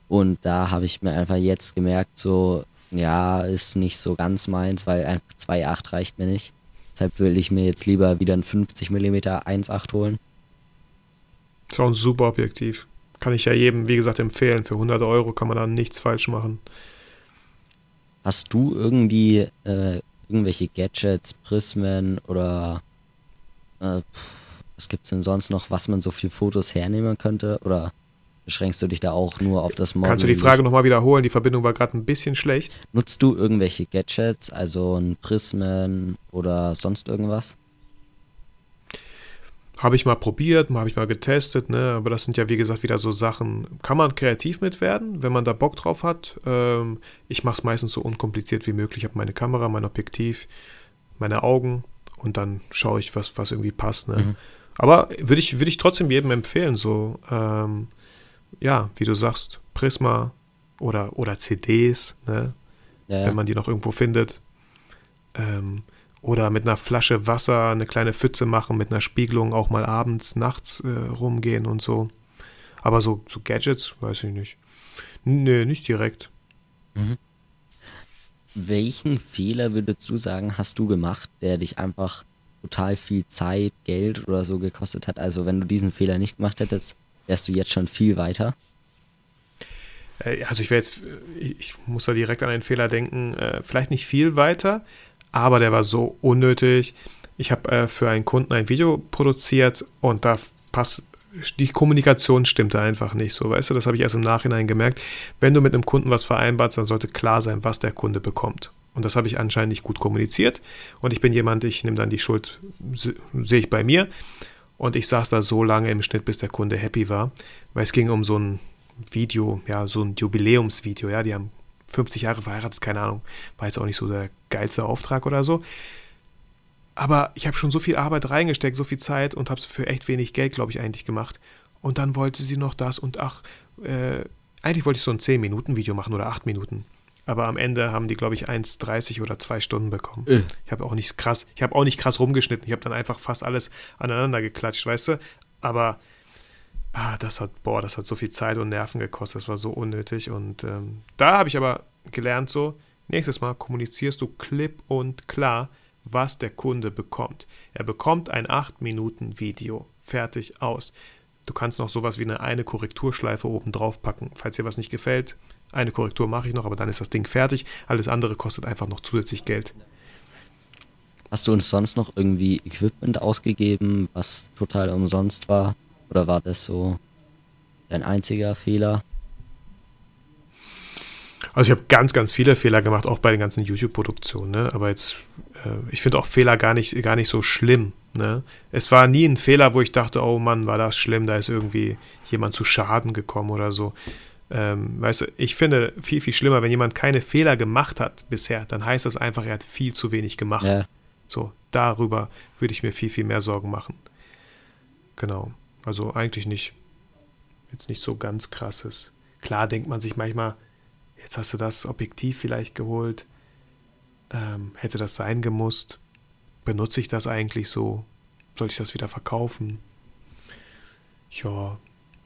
Und da habe ich mir einfach jetzt gemerkt, so, ja, ist nicht so ganz meins, weil einfach 2.8 reicht mir nicht. Deshalb will ich mir jetzt lieber wieder ein 50 mm 1.8 holen. Ist auch ein super Objektiv. Kann ich ja jedem, wie gesagt, empfehlen. Für 100 Euro kann man da nichts falsch machen. Hast du irgendwie äh, irgendwelche Gadgets, Prismen oder äh, was gibt es denn sonst noch, was man so für Fotos hernehmen könnte? Oder beschränkst du dich da auch nur auf das Model? Kannst du die Frage nochmal wiederholen? Die Verbindung war gerade ein bisschen schlecht. Nutzt du irgendwelche Gadgets, also ein Prismen oder sonst irgendwas? Habe ich mal probiert, habe ich mal getestet, ne? aber das sind ja wie gesagt wieder so Sachen, kann man kreativ mit werden, wenn man da Bock drauf hat. Ähm, ich mache es meistens so unkompliziert wie möglich. Ich habe meine Kamera, mein Objektiv, meine Augen und dann schaue ich, was, was irgendwie passt. Ne? Mhm. Aber würde ich, würd ich trotzdem jedem empfehlen, so, ähm, ja, wie du sagst, Prisma oder, oder CDs, ne? Ja, ja. wenn man die noch irgendwo findet. Ähm, oder mit einer Flasche Wasser eine kleine Pfütze machen, mit einer Spiegelung auch mal abends, nachts äh, rumgehen und so. Aber so, so Gadgets, weiß ich nicht. Nee, nicht direkt. Mhm. Welchen Fehler würdest du sagen, hast du gemacht, der dich einfach total viel Zeit, Geld oder so gekostet hat? Also wenn du diesen Fehler nicht gemacht hättest, wärst du jetzt schon viel weiter? Äh, also ich wäre jetzt, ich muss da direkt an einen Fehler denken, äh, vielleicht nicht viel weiter, aber der war so unnötig. Ich habe äh, für einen Kunden ein Video produziert und da passt die Kommunikation stimmte einfach nicht so, weißt du, das habe ich erst im Nachhinein gemerkt. Wenn du mit einem Kunden was vereinbart, dann sollte klar sein, was der Kunde bekommt. Und das habe ich anscheinend nicht gut kommuniziert. Und ich bin jemand, ich nehme dann die Schuld, sehe ich bei mir. Und ich saß da so lange im Schnitt, bis der Kunde happy war, weil es ging um so ein Video, ja, so ein Jubiläumsvideo, ja, die haben 50 Jahre verheiratet, keine Ahnung, war jetzt auch nicht so der geilste Auftrag oder so. Aber ich habe schon so viel Arbeit reingesteckt, so viel Zeit und habe es für echt wenig Geld, glaube ich, eigentlich gemacht. Und dann wollte sie noch das und ach, äh, eigentlich wollte ich so ein 10-Minuten-Video machen oder 8 Minuten. Aber am Ende haben die, glaube ich, 1,30 oder 2 Stunden bekommen. Äh. Ich habe auch nicht krass, ich habe auch nicht krass rumgeschnitten. Ich habe dann einfach fast alles aneinander geklatscht, weißt du? Aber ah, das hat, boah, das hat so viel Zeit und Nerven gekostet, das war so unnötig. Und ähm, da habe ich aber gelernt, so, nächstes Mal kommunizierst du klipp und klar, was der Kunde bekommt. Er bekommt ein 8-Minuten-Video. Fertig aus. Du kannst noch sowas wie eine, eine Korrekturschleife oben drauf packen. Falls dir was nicht gefällt, eine Korrektur mache ich noch, aber dann ist das Ding fertig. Alles andere kostet einfach noch zusätzlich Geld. Hast du uns sonst noch irgendwie Equipment ausgegeben, was total umsonst war? Oder war das so dein einziger Fehler? Also ich habe ganz, ganz viele Fehler gemacht, auch bei den ganzen YouTube-Produktionen. Ne? Aber jetzt, äh, ich finde auch Fehler gar nicht, gar nicht so schlimm. Ne? Es war nie ein Fehler, wo ich dachte, oh Mann, war das schlimm, da ist irgendwie jemand zu Schaden gekommen oder so. Ähm, weißt du, ich finde viel, viel schlimmer, wenn jemand keine Fehler gemacht hat bisher, dann heißt das einfach, er hat viel zu wenig gemacht. Ja. So, darüber würde ich mir viel, viel mehr Sorgen machen. Genau. Also eigentlich nicht. Jetzt nicht so ganz krasses. Klar denkt man sich manchmal, jetzt hast du das Objektiv vielleicht geholt. Ähm, hätte das sein gemusst? Benutze ich das eigentlich so? Soll ich das wieder verkaufen? Ja,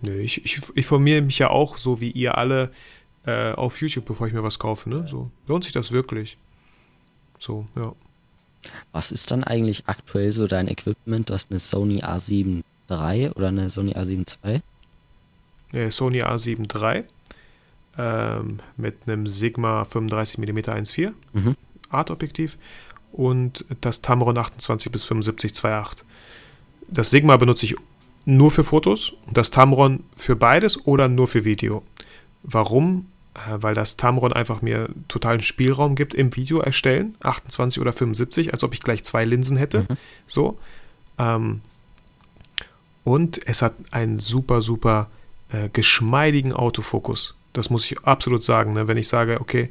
nö, ich, ich, ich formiere mich ja auch so wie ihr alle äh, auf YouTube, bevor ich mir was kaufe. Ne? So, lohnt sich das wirklich? So, ja. Was ist dann eigentlich aktuell so dein Equipment? Du hast eine Sony A7 III oder eine Sony A7 II? Äh, Sony A7 III ähm, mit einem Sigma 35 mm 1.4 mhm. Art-Objektiv und das Tamron 28 bis 75 2.8. Das Sigma benutze ich nur für Fotos, das Tamron für beides oder nur für Video. Warum? äh, weil das Tamron einfach mir totalen Spielraum gibt im Video erstellen, 28 oder 75, als ob ich gleich zwei Linsen hätte. Mhm. So. Ähm, und es hat einen super, super äh, geschmeidigen Autofokus. Das muss ich absolut sagen. Ne? Wenn ich sage, okay,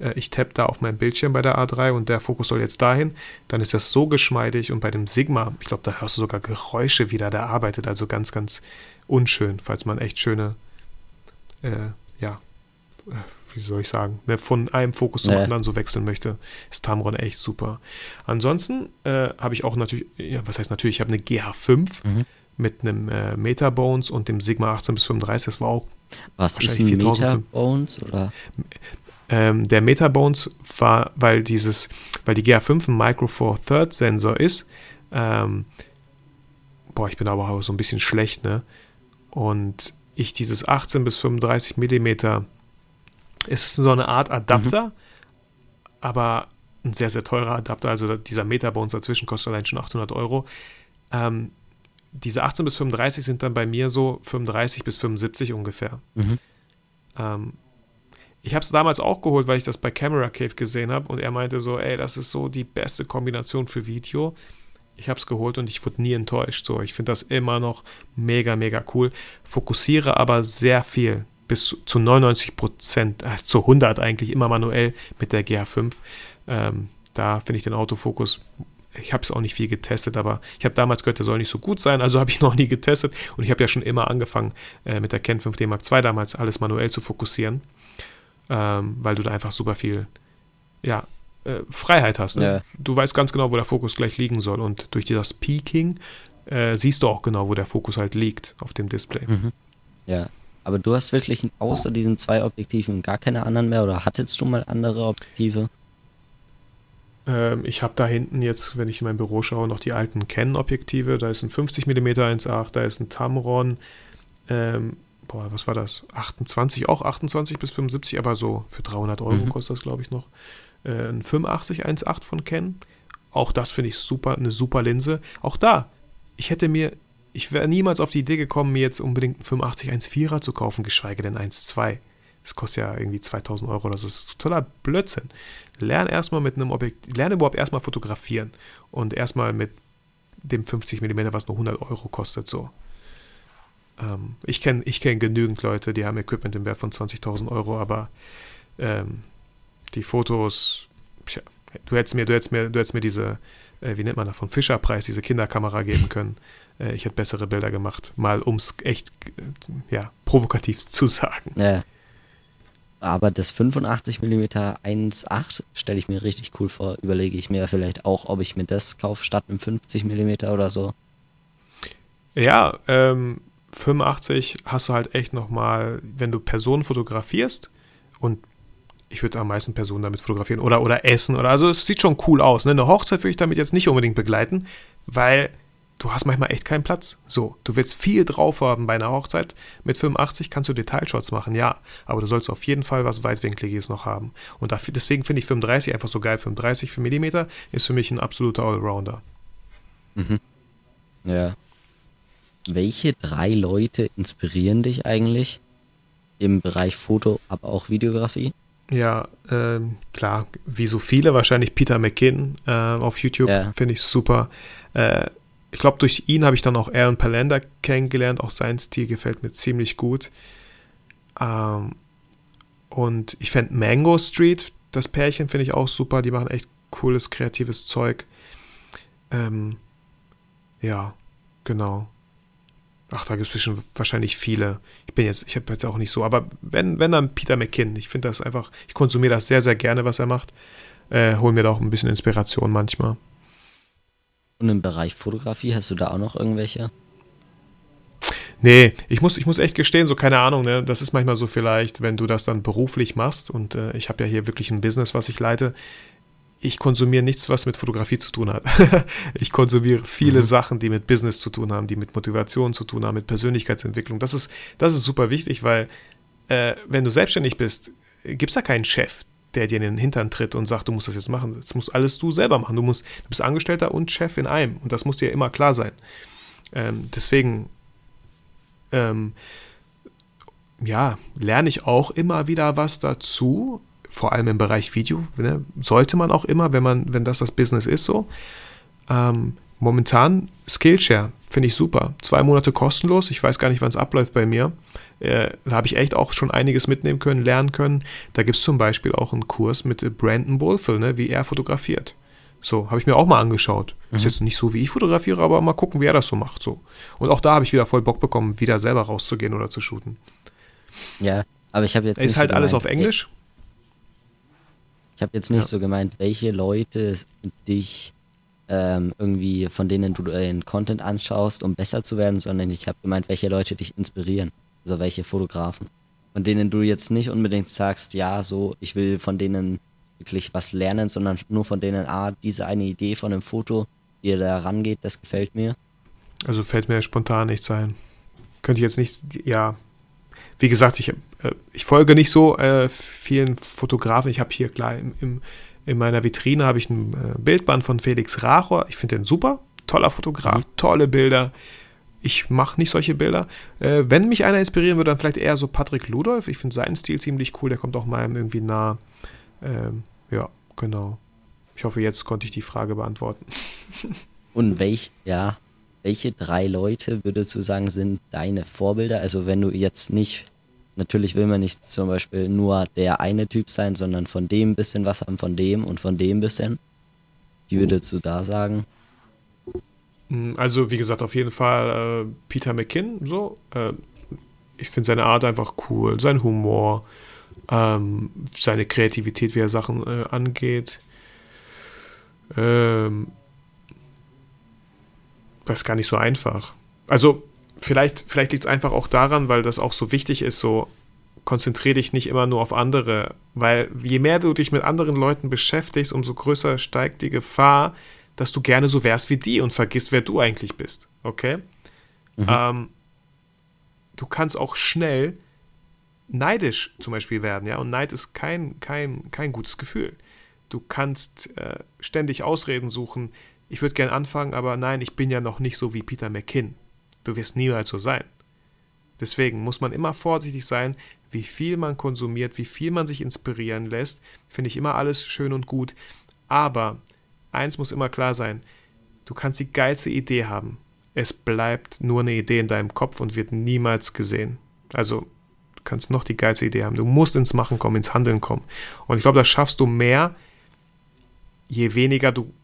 äh, ich tappe da auf meinen Bildschirm bei der A3 und der Fokus soll jetzt dahin, dann ist das so geschmeidig und bei dem Sigma, ich glaube, da hörst du sogar Geräusche, wie der arbeitet, also ganz, ganz unschön, falls man echt schöne, äh, ja, äh, wie soll ich sagen, ne, von einem Fokus zum nee. anderen so wechseln möchte, ist Tamron echt super. Ansonsten äh, habe ich auch natürlich, ja, was heißt natürlich, ich habe eine GH5 mhm. Mit einem äh, Metabones und dem Sigma 18 bis 35, das war auch was ist ein Metabones oder? Ähm, der Metabones war, weil dieses, weil die GA5 ein Micro Four Third Sensor ist. Ähm, boah, ich bin aber auch so ein bisschen schlecht, ne? Und ich dieses 18 bis 35 Millimeter, es ist so eine Art Adapter, mhm. aber ein sehr, sehr teurer Adapter. Also dieser Metabones dazwischen kostet allein schon 800 Euro. Ähm, diese 18 bis 35 sind dann bei mir so 35 bis 75 ungefähr. Mhm. Ähm, ich habe es damals auch geholt, weil ich das bei Camera Cave gesehen habe und er meinte so, ey, das ist so die beste Kombination für Video. Ich habe es geholt und ich wurde nie enttäuscht. So, ich finde das immer noch mega, mega cool. Fokussiere aber sehr viel, bis zu 99 Prozent, äh, zu 100 eigentlich immer manuell mit der GH5. Ähm, da finde ich den Autofokus ich habe es auch nicht viel getestet, aber ich habe damals gehört, der soll nicht so gut sein, also habe ich noch nie getestet und ich habe ja schon immer angefangen äh, mit der Ken 5D Mark II damals alles manuell zu fokussieren ähm, weil du da einfach super viel ja, äh, Freiheit hast. Ne? Ja. Du weißt ganz genau, wo der Fokus gleich liegen soll und durch das Peaking äh, siehst du auch genau, wo der Fokus halt liegt auf dem Display. Mhm. Ja, aber du hast wirklich außer diesen zwei Objektiven gar keine anderen mehr oder hattest du mal andere Objektive? Ähm, ich habe da hinten jetzt, wenn ich in mein Büro schaue, noch die alten Canon-Objektive. Da ist ein 50 mm 1.8, da ist ein Tamron. Ähm, boah, was war das? 28, auch 28 bis 75, aber so für 300 Euro mhm. kostet das, glaube ich, noch. Äh, ein 85 1.8 von Canon. Auch das finde ich super, eine super Linse. Auch da, ich hätte mir, ich wäre niemals auf die Idee gekommen, mir jetzt unbedingt einen 85 1.4er zu kaufen, geschweige denn 1.2. Das kostet ja irgendwie 2000 Euro oder so. Das ist totaler Blödsinn. Lern erstmal mit einem Objekt, lerne überhaupt erstmal fotografieren und erstmal mit dem 50 mm, was nur 100 Euro kostet, so. Ähm, ich kenne ich kenn genügend Leute, die haben Equipment im Wert von 20.000 Euro, aber ähm, die Fotos, tja, du hättest mir, du hättest mir, du hättest mir diese, äh, wie nennt man das, von Fischerpreis, diese Kinderkamera geben können. Äh, ich hätte bessere Bilder gemacht, mal um es echt, äh, ja, provokativ zu sagen. Ja. Aber das 85 mm 1.8 stelle ich mir richtig cool vor. Überlege ich mir vielleicht auch, ob ich mir das kaufe statt einem 50 mm oder so. Ja, ähm, 85 hast du halt echt nochmal, wenn du Personen fotografierst und ich würde am meisten Personen damit fotografieren oder, oder essen oder also es sieht schon cool aus. Ne? Eine Hochzeit würde ich damit jetzt nicht unbedingt begleiten, weil du hast manchmal echt keinen Platz. So, du willst viel drauf haben bei einer Hochzeit. Mit 85 kannst du Detailshots machen, ja, aber du sollst auf jeden Fall was Weitwinkliges noch haben. Und dafür, deswegen finde ich 35 einfach so geil. 35 mm ist für mich ein absoluter Allrounder. Mhm. Ja, welche drei Leute inspirieren dich eigentlich im Bereich Foto, aber auch Videografie? Ja, äh, klar, wie so viele, wahrscheinlich Peter McKinn äh, auf YouTube, ja. finde ich super. Äh, ich glaube, durch ihn habe ich dann auch Aaron Palander kennengelernt, auch sein Stil gefällt mir ziemlich gut. Ähm, und ich fände Mango Street, das Pärchen finde ich auch super, die machen echt cooles, kreatives Zeug. Ähm, ja, genau. Ach, da gibt es wahrscheinlich viele. Ich bin jetzt, ich habe jetzt auch nicht so, aber wenn, wenn dann Peter McKinn. Ich finde das einfach, ich konsumiere das sehr, sehr gerne, was er macht. Äh, hol mir da auch ein bisschen Inspiration manchmal. Und im Bereich Fotografie hast du da auch noch irgendwelche? Nee, ich muss, ich muss echt gestehen, so keine Ahnung, ne? Das ist manchmal so vielleicht, wenn du das dann beruflich machst und äh, ich habe ja hier wirklich ein Business, was ich leite ich konsumiere nichts, was mit Fotografie zu tun hat. ich konsumiere viele mhm. Sachen, die mit Business zu tun haben, die mit Motivation zu tun haben, mit Persönlichkeitsentwicklung. Das ist, das ist super wichtig, weil äh, wenn du selbstständig bist, gibt es da keinen Chef, der dir in den Hintern tritt und sagt, du musst das jetzt machen. Das musst alles du selber machen. Du, musst, du bist Angestellter und Chef in einem und das muss dir immer klar sein. Ähm, deswegen ähm, ja, lerne ich auch immer wieder was dazu, vor allem im Bereich Video. Ne? Sollte man auch immer, wenn man, wenn das das Business ist, so. Ähm, momentan Skillshare, finde ich super. Zwei Monate kostenlos. Ich weiß gar nicht, wann es abläuft bei mir. Äh, da habe ich echt auch schon einiges mitnehmen können, lernen können. Da gibt es zum Beispiel auch einen Kurs mit Brandon Wolfel, ne, wie er fotografiert. So, habe ich mir auch mal angeschaut. Mhm. Ist jetzt nicht so, wie ich fotografiere, aber mal gucken, wie er das so macht. So. Und auch da habe ich wieder voll Bock bekommen, wieder selber rauszugehen oder zu shooten. Ja, aber ich habe jetzt. Ist halt so alles auf Englisch? Ich habe jetzt nicht ja. so gemeint, welche Leute dich ähm, irgendwie, von denen du den Content anschaust, um besser zu werden, sondern ich habe gemeint, welche Leute dich inspirieren. Also welche Fotografen. Von denen du jetzt nicht unbedingt sagst, ja, so, ich will von denen wirklich was lernen, sondern nur von denen, ah, diese eine Idee von einem Foto, wie ihr da rangeht, das gefällt mir. Also fällt mir spontan nichts ein. Könnte ich jetzt nicht, ja. Wie gesagt, ich, äh, ich folge nicht so äh, vielen Fotografen. Ich habe hier klar im, im, in meiner Vitrine habe ich ein äh, Bildband von Felix Rachor. Ich finde den super. Toller Fotograf, mhm. tolle Bilder. Ich mache nicht solche Bilder. Äh, wenn mich einer inspirieren würde, dann vielleicht eher so Patrick Ludolf. Ich finde seinen Stil ziemlich cool. Der kommt auch meinem irgendwie nah. Ähm, ja, genau. Ich hoffe, jetzt konnte ich die Frage beantworten. Und welch, ja, welche drei Leute würdest du sagen, sind deine Vorbilder? Also wenn du jetzt nicht, natürlich will man nicht zum Beispiel nur der eine Typ sein, sondern von dem ein bisschen was haben, von dem und von dem ein bisschen. Wie würdest du da sagen? Hm, also wie gesagt, auf jeden Fall äh, Peter McKinn, so. Äh, ich finde seine Art einfach cool, sein Humor, ähm, seine Kreativität, wie er Sachen äh, angeht. Ähm, das ist gar nicht so einfach. Also, vielleicht, vielleicht liegt es einfach auch daran, weil das auch so wichtig ist, so konzentriere dich nicht immer nur auf andere, weil je mehr du dich mit anderen Leuten beschäftigst, umso größer steigt die Gefahr, dass du gerne so wärst wie die und vergisst, wer du eigentlich bist. Okay? Mhm. Ähm, du kannst auch schnell neidisch zum Beispiel werden, ja, und Neid ist kein, kein, kein gutes Gefühl. Du kannst äh, ständig Ausreden suchen, ich würde gern anfangen, aber nein, ich bin ja noch nicht so wie Peter McKinn. Du wirst niemals so sein. Deswegen muss man immer vorsichtig sein, wie viel man konsumiert, wie viel man sich inspirieren lässt. Finde ich immer alles schön und gut. Aber eins muss immer klar sein, du kannst die geilste Idee haben. Es bleibt nur eine Idee in deinem Kopf und wird niemals gesehen. Also kannst noch die geilste Idee haben. Du musst ins Machen kommen, ins Handeln kommen. Und ich glaube, das schaffst du mehr, je weniger du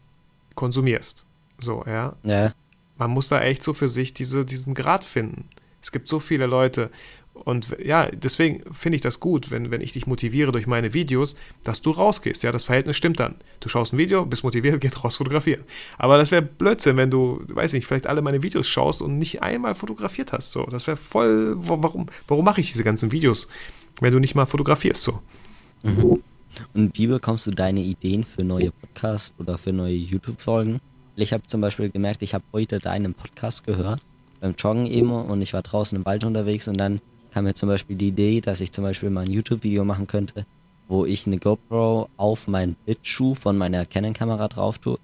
konsumierst. So, ja. ja. Man muss da echt so für sich diese, diesen Grad finden. Es gibt so viele Leute und ja, deswegen finde ich das gut, wenn, wenn ich dich motiviere durch meine Videos, dass du rausgehst. Ja, das Verhältnis stimmt dann. Du schaust ein Video, bist motiviert, geht raus fotografieren. Aber das wäre Blödsinn, wenn du, weiß nicht, vielleicht alle meine Videos schaust und nicht einmal fotografiert hast. So, das wäre voll. Warum, warum mache ich diese ganzen Videos, wenn du nicht mal fotografierst? So. Mhm. Und wie bekommst du deine Ideen für neue Podcasts oder für neue YouTube-Folgen? Ich habe zum Beispiel gemerkt, ich habe heute deinen Podcast gehört beim Joggen eben und ich war draußen im Wald unterwegs und dann kam mir zum Beispiel die Idee, dass ich zum Beispiel mal ein YouTube-Video machen könnte, wo ich eine GoPro auf meinen Blitzschuh von meiner Canon-Kamera drauf tue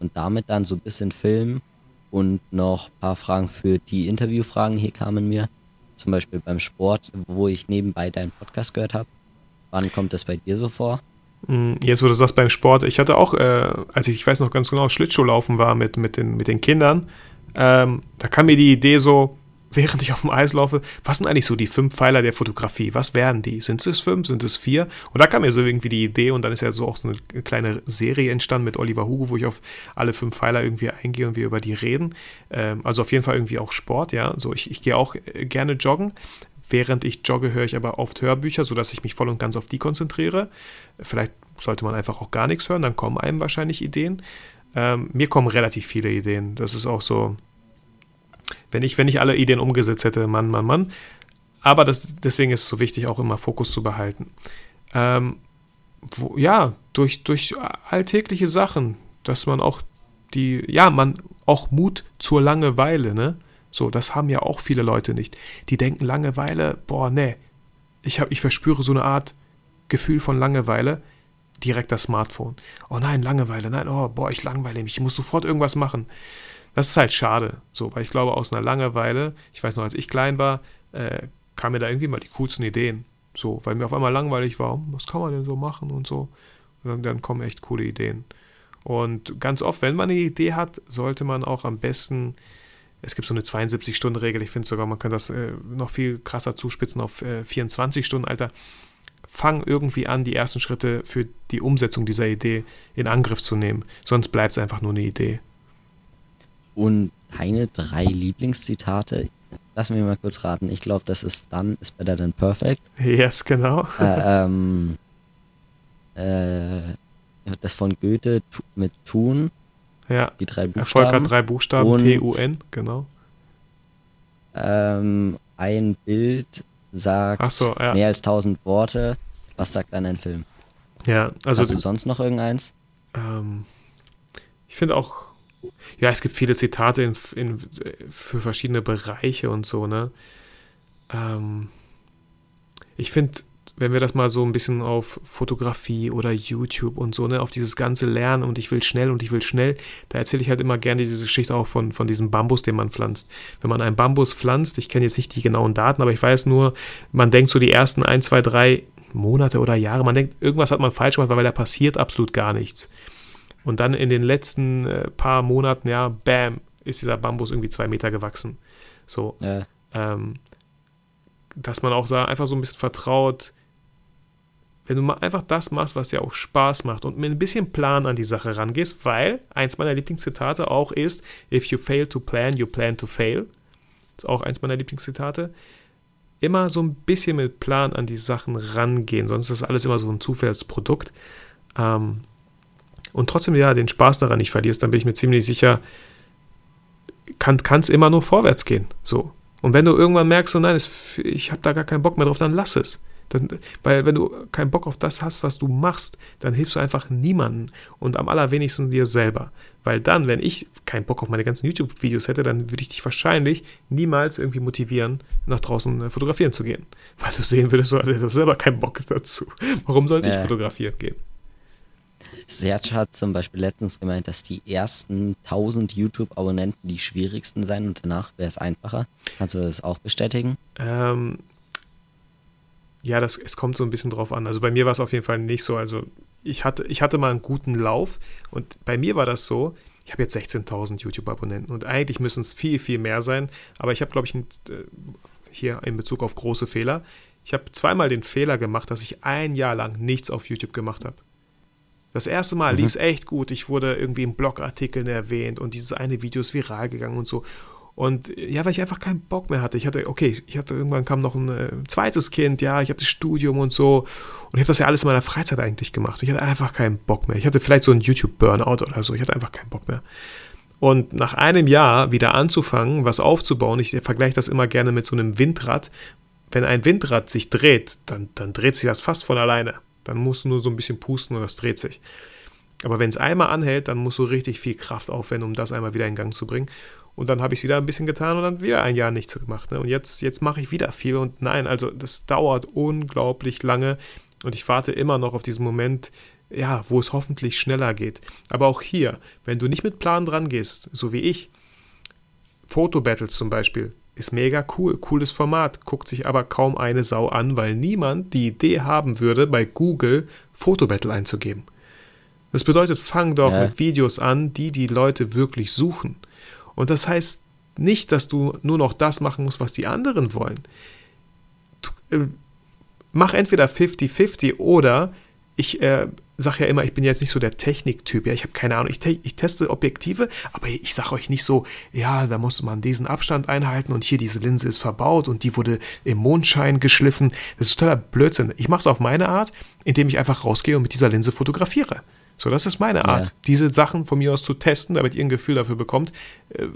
und damit dann so ein bisschen filmen und noch ein paar Fragen für die Interviewfragen hier kamen mir. Zum Beispiel beim Sport, wo ich nebenbei deinen Podcast gehört habe. Wann kommt das bei dir so vor? Mm, jetzt, wo du sagst beim Sport, ich hatte auch, äh, als ich, ich weiß noch ganz genau, Schlittschuhlaufen war mit, mit, den, mit den Kindern, ähm, da kam mir die Idee so, während ich auf dem Eis laufe, was sind eigentlich so die fünf Pfeiler der Fotografie? Was wären die? Sind es fünf? Sind es vier? Und da kam mir so irgendwie die Idee und dann ist ja so auch so eine kleine Serie entstanden mit Oliver Hugo, wo ich auf alle fünf Pfeiler irgendwie eingehe und wir über die reden. Ähm, also auf jeden Fall irgendwie auch Sport, ja. So ich, ich gehe auch äh, gerne joggen. Während ich jogge, höre ich aber oft Hörbücher, sodass ich mich voll und ganz auf die konzentriere. Vielleicht sollte man einfach auch gar nichts hören, dann kommen einem wahrscheinlich Ideen. Ähm, mir kommen relativ viele Ideen. Das ist auch so, wenn ich, wenn ich alle Ideen umgesetzt hätte, Mann, Mann, Mann. Aber das, deswegen ist es so wichtig, auch immer Fokus zu behalten. Ähm, wo, ja, durch, durch alltägliche Sachen, dass man auch die, ja, man auch Mut zur Langeweile, ne? So, das haben ja auch viele Leute nicht. Die denken Langeweile, boah, ne, ich, ich verspüre so eine Art Gefühl von Langeweile, direkt das Smartphone. Oh nein, Langeweile, nein, oh, boah, ich langweile mich, ich muss sofort irgendwas machen. Das ist halt schade, so, weil ich glaube, aus einer Langeweile, ich weiß noch, als ich klein war, äh, kamen mir da irgendwie mal die coolsten Ideen. So, weil mir auf einmal langweilig war, was kann man denn so machen und so. Und dann, dann kommen echt coole Ideen. Und ganz oft, wenn man eine Idee hat, sollte man auch am besten, es gibt so eine 72-Stunden-Regel, ich finde sogar, man kann das äh, noch viel krasser zuspitzen auf äh, 24 Stunden, Alter. Fang irgendwie an, die ersten Schritte für die Umsetzung dieser Idee in Angriff zu nehmen. Sonst bleibt es einfach nur eine Idee. Und deine drei Lieblingszitate, lass mich mal kurz raten. Ich glaube, das ist dann is better than perfect. Yes, genau. Äh, ähm, äh, das von Goethe mit Tun, Ja. die drei Erfolg Buchstaben. hat drei Buchstaben, Und- T-U-N, genau. Ähm, ein Bild sagt so, ja. mehr als tausend Worte. Was sagt dann ein Film? Ja, also Hast du sonst noch irgendeins? ähm, ich finde auch, ja, es gibt viele Zitate in, in, für verschiedene Bereiche und so, ne? Ähm, ich finde, wenn wir das mal so ein bisschen auf Fotografie oder YouTube und so, ne, auf dieses ganze Lernen und ich will schnell und ich will schnell, da erzähle ich halt immer gerne diese Geschichte auch von, von diesem Bambus, den man pflanzt. Wenn man einen Bambus pflanzt, ich kenne jetzt nicht die genauen Daten, aber ich weiß nur, man denkt so die ersten ein, zwei, drei Monate oder Jahre, man denkt, irgendwas hat man falsch gemacht, weil da passiert absolut gar nichts. Und dann in den letzten äh, paar Monaten, ja, bam, ist dieser Bambus irgendwie zwei Meter gewachsen. So, Äh, ähm, dass man auch einfach so ein bisschen vertraut, wenn du mal einfach das machst, was dir auch Spaß macht und mit ein bisschen Plan an die Sache rangehst, weil eins meiner Lieblingszitate auch ist, if you fail to plan, you plan to fail. ist auch eins meiner Lieblingszitate. Immer so ein bisschen mit Plan an die Sachen rangehen, sonst ist das alles immer so ein Zufallsprodukt. Ähm, und trotzdem ja den Spaß daran nicht verlierst, dann bin ich mir ziemlich sicher, kann es immer nur vorwärts gehen. So. Und wenn du irgendwann merkst, so nein, ich habe da gar keinen Bock mehr drauf, dann lass es. Dann, weil wenn du keinen Bock auf das hast, was du machst, dann hilfst du einfach niemandem und am allerwenigsten dir selber. Weil dann, wenn ich keinen Bock auf meine ganzen YouTube-Videos hätte, dann würde ich dich wahrscheinlich niemals irgendwie motivieren, nach draußen äh, fotografieren zu gehen. Weil du sehen würdest, du hättest selber keinen Bock dazu. Warum sollte ich Äh. fotografieren gehen? Serge hat zum Beispiel letztens gemeint, dass die ersten 1000 YouTube-Abonnenten die schwierigsten seien und danach wäre es einfacher. Kannst du das auch bestätigen? Ähm, ja, das, es kommt so ein bisschen drauf an. Also bei mir war es auf jeden Fall nicht so. Also ich hatte, ich hatte mal einen guten Lauf und bei mir war das so, ich habe jetzt 16.000 YouTube-Abonnenten und eigentlich müssen es viel, viel mehr sein. Aber ich habe, glaube ich, äh, hier in Bezug auf große Fehler, ich habe zweimal den Fehler gemacht, dass ich ein Jahr lang nichts auf YouTube gemacht habe. Das erste Mal Mhm. lief es echt gut. Ich wurde irgendwie in Blogartikeln erwähnt und dieses eine Video ist viral gegangen und so. Und ja, weil ich einfach keinen Bock mehr hatte. Ich hatte, okay, ich hatte irgendwann kam noch ein äh, zweites Kind, ja, ich hatte Studium und so. Und ich habe das ja alles in meiner Freizeit eigentlich gemacht. Ich hatte einfach keinen Bock mehr. Ich hatte vielleicht so einen YouTube-Burnout oder so. Ich hatte einfach keinen Bock mehr. Und nach einem Jahr wieder anzufangen, was aufzubauen, ich vergleiche das immer gerne mit so einem Windrad. Wenn ein Windrad sich dreht, dann, dann dreht sich das fast von alleine. Dann musst du nur so ein bisschen pusten und das dreht sich. Aber wenn es einmal anhält, dann musst du richtig viel Kraft aufwenden, um das einmal wieder in Gang zu bringen. Und dann habe ich es wieder ein bisschen getan und dann wieder ein Jahr nichts gemacht. Ne? Und jetzt, jetzt mache ich wieder viel. Und nein, also das dauert unglaublich lange. Und ich warte immer noch auf diesen Moment, ja, wo es hoffentlich schneller geht. Aber auch hier, wenn du nicht mit Plan dran gehst, so wie ich, Fotobattles zum Beispiel, ist mega cool, cooles Format, guckt sich aber kaum eine Sau an, weil niemand die Idee haben würde, bei Google Fotobattle einzugeben. Das bedeutet, fang doch Ja. mit Videos an, die die Leute wirklich suchen. Und das heißt nicht, dass du nur noch das machen musst, was die anderen wollen. Du, äh, mach entweder 50-50 oder ich äh, sage ja immer, ich bin jetzt nicht so der Techniktyp. Ja, ich habe keine Ahnung. Ich, te ich teste Objektive, aber ich sage euch nicht so, ja, da muss man diesen Abstand einhalten und hier diese Linse ist verbaut und die wurde im Mondschein geschliffen. Das ist totaler Blödsinn. Ich mache es auf meine Art, indem ich einfach rausgehe und mit dieser Linse fotografiere. So, das ist meine Art, Ja. diese Sachen von mir aus zu testen, damit ihr ein Gefühl dafür bekommt. Äh,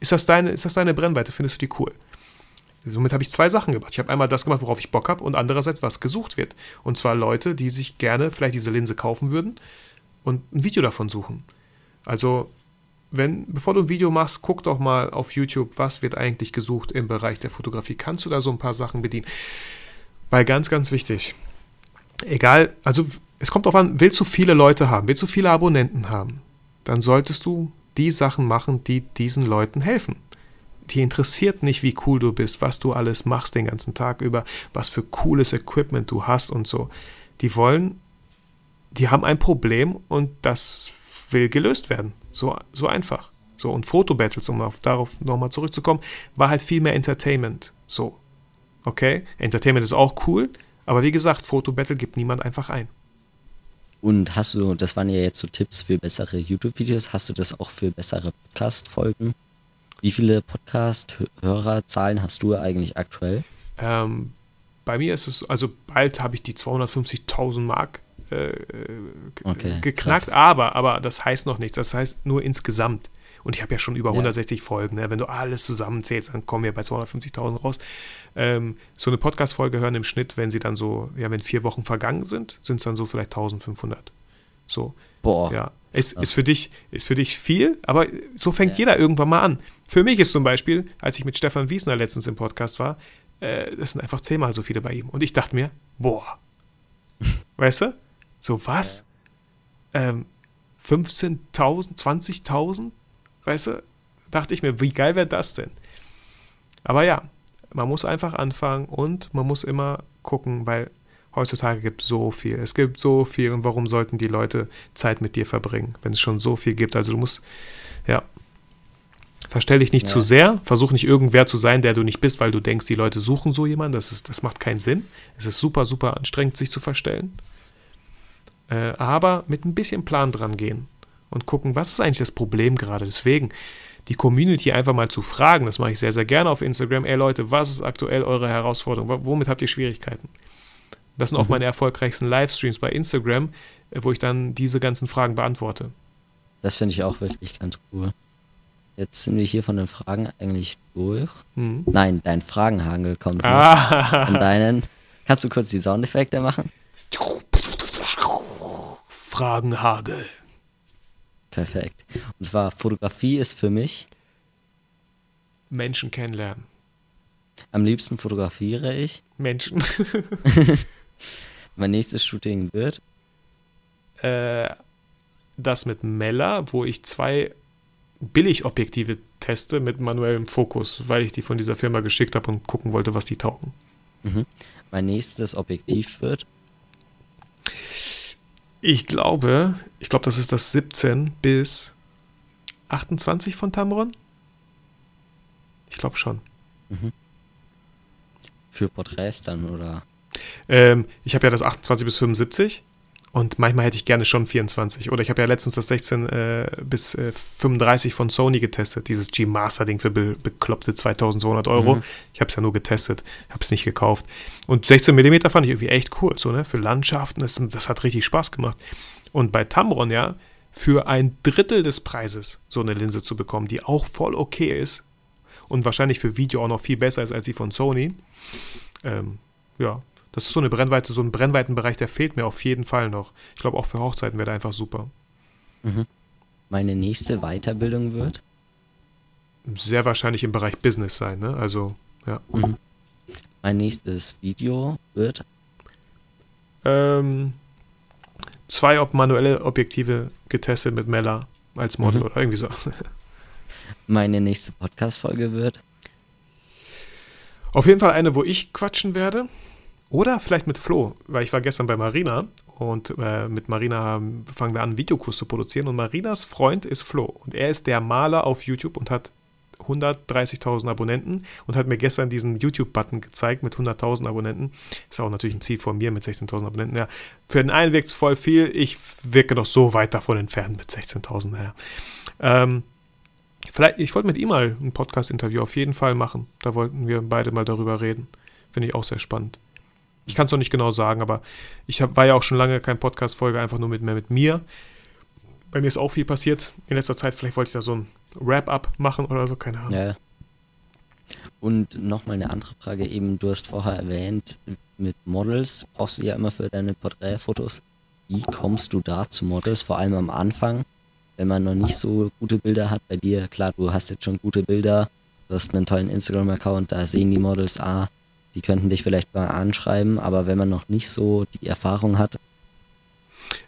Ist das deine, ist das deine Brennweite? Findest du die cool? Somit habe ich zwei Sachen gemacht. Ich habe einmal das gemacht, worauf ich Bock habe, und andererseits, was gesucht wird. Und zwar Leute, die sich gerne vielleicht diese Linse kaufen würden und ein Video davon suchen. Also, wenn, bevor du ein Video machst, guck doch mal auf YouTube, was wird eigentlich gesucht im Bereich der Fotografie. Kannst du da so ein paar Sachen bedienen? Weil ganz, ganz wichtig. Egal, also es kommt darauf an, willst du viele Leute haben, willst du viele Abonnenten haben, dann solltest du die Sachen machen, die diesen Leuten helfen die interessiert nicht, wie cool du bist, was du alles machst den ganzen Tag über, was für cooles Equipment du hast und so. Die wollen, die haben ein Problem und das will gelöst werden. So, so einfach. So, und Fotobattles, um auf, darauf nochmal zurückzukommen, war halt viel mehr Entertainment. So. Okay? Entertainment ist auch cool, aber wie gesagt, Fotobattle gibt niemand einfach ein. Und hast du, das waren ja jetzt so Tipps für bessere YouTube-Videos, hast du das auch für bessere Podcast-Folgen? Wie viele Podcast-Hörerzahlen hast du eigentlich aktuell? Ähm, bei mir ist es, also bald habe ich die 250.000 Mark äh, okay, geknackt, aber, aber das heißt noch nichts. Das heißt nur insgesamt. Und ich habe ja schon über ja. 160 Folgen. Ne? Wenn du alles zusammenzählst, dann kommen wir bei 250.000 raus. Ähm, so eine Podcast-Folge hören im Schnitt, wenn sie dann so, ja, wenn vier Wochen vergangen sind, sind es dann so vielleicht 1500. So. Boah. Ja. Es ist für dich, ist für dich viel, aber so fängt ja. jeder irgendwann mal an. Für mich ist zum Beispiel, als ich mit Stefan Wiesner letztens im Podcast war, äh, das sind einfach zehnmal so viele bei ihm. Und ich dachte mir, boah. weißt du? So was? Ja. Ähm, 15.000, 20.000? Weißt du, dachte ich mir, wie geil wäre das denn? Aber ja, man muss einfach anfangen und man muss immer gucken, weil heutzutage gibt es so viel. Es gibt so viel und warum sollten die Leute Zeit mit dir verbringen, wenn es schon so viel gibt? Also du musst, ja, verstell dich nicht ja. zu sehr, versuch nicht irgendwer zu sein, der du nicht bist, weil du denkst, die Leute suchen so jemanden. Das, ist, das macht keinen Sinn. Es ist super, super anstrengend, sich zu verstellen. Äh, aber mit ein bisschen Plan dran gehen und gucken, was ist eigentlich das Problem gerade. Deswegen die Community einfach mal zu fragen, das mache ich sehr, sehr gerne auf Instagram. Ey Leute, was ist aktuell eure Herausforderung? Womit habt ihr Schwierigkeiten? Das sind auch mhm. meine erfolgreichsten Livestreams bei Instagram, äh, wo ich dann diese ganzen Fragen beantworte. Das finde ich auch wirklich ganz cool. Jetzt sind wir hier von den Fragen eigentlich durch. Mhm. Nein, dein Fragenhagel kommt ah. an deinen. Kannst du kurz die Soundeffekte machen? Fragenhagel. Perfekt. Und zwar Fotografie ist für mich Menschen kennenlernen. Am liebsten fotografiere ich Menschen. mein nächstes Shooting wird äh, das mit Mella, wo ich zwei Billigobjektive teste mit manuellem Fokus, weil ich die von dieser Firma geschickt habe und gucken wollte, was die taugen. Mhm. Mein nächstes Objektiv wird ich glaube, ich glaube, das ist das 17 bis 28 von Tamron. Ich glaube schon. Mhm. Für Porträts dann, oder? Ähm, ich habe ja das 28 bis 75 und manchmal hätte ich gerne schon 24. Oder ich habe ja letztens das 16 äh, bis äh, 35 von Sony getestet, dieses G-Master-Ding für be bekloppte 2200 Euro. Mhm. Ich habe es ja nur getestet, habe es nicht gekauft. Und 16 mm fand ich irgendwie echt cool, so, ne? Für Landschaften, das, das hat richtig Spaß gemacht. Und bei Tamron, ja, für ein Drittel des Preises so eine Linse zu bekommen, die auch voll okay ist und wahrscheinlich für Video auch noch viel besser ist als die von Sony. Ähm, ja, das ist so eine Brennweite, so ein Brennweitenbereich, der fehlt mir auf jeden Fall noch. Ich glaube, auch für Hochzeiten wäre der einfach super. Mhm. Meine nächste Weiterbildung wird? Sehr wahrscheinlich im Bereich Business sein, ne? Also, ja. Mhm. Mein nächstes Video wird? Ähm, zwei ob manuelle Objektive getestet mit Mella als Model mhm. oder irgendwie so. Meine nächste Podcast-Folge wird? Auf jeden Fall eine, wo ich quatschen werde. Oder vielleicht mit Flo, weil ich war gestern bei Marina und äh, mit Marina fangen wir an, einen Videokurs zu produzieren und Marinas Freund ist Flo und er ist der Maler auf YouTube und hat 130.000 Abonnenten und hat mir gestern diesen YouTube-Button gezeigt mit 100.000 Abonnenten. Ist auch natürlich ein Ziel von mir mit 16.000 Abonnenten. Ja, für den einen wirkt es voll viel, ich wirke noch so weit davon entfernt mit 16.000. Naja. Ähm, vielleicht, ich wollte mit ihm mal ein Podcast-Interview auf jeden Fall machen. Da wollten wir beide mal darüber reden. Finde ich auch sehr spannend. Ich kann es noch nicht genau sagen, aber ich hab, war ja auch schon lange kein Podcast-Folge, einfach nur mit, mehr mit mir. Bei mir ist auch viel passiert in letzter Zeit. Vielleicht wollte ich da so ein Wrap-up machen oder so, keine Ahnung. Ja. Und nochmal eine andere Frage, eben, du hast vorher erwähnt, mit Models brauchst du ja immer für deine Porträtfotos. Wie kommst du da zu Models, vor allem am Anfang, wenn man noch nicht so gute Bilder hat bei dir? Klar, du hast jetzt schon gute Bilder, du hast einen tollen Instagram-Account, da sehen die Models, ah, die könnten dich vielleicht mal anschreiben, aber wenn man noch nicht so die Erfahrung hat.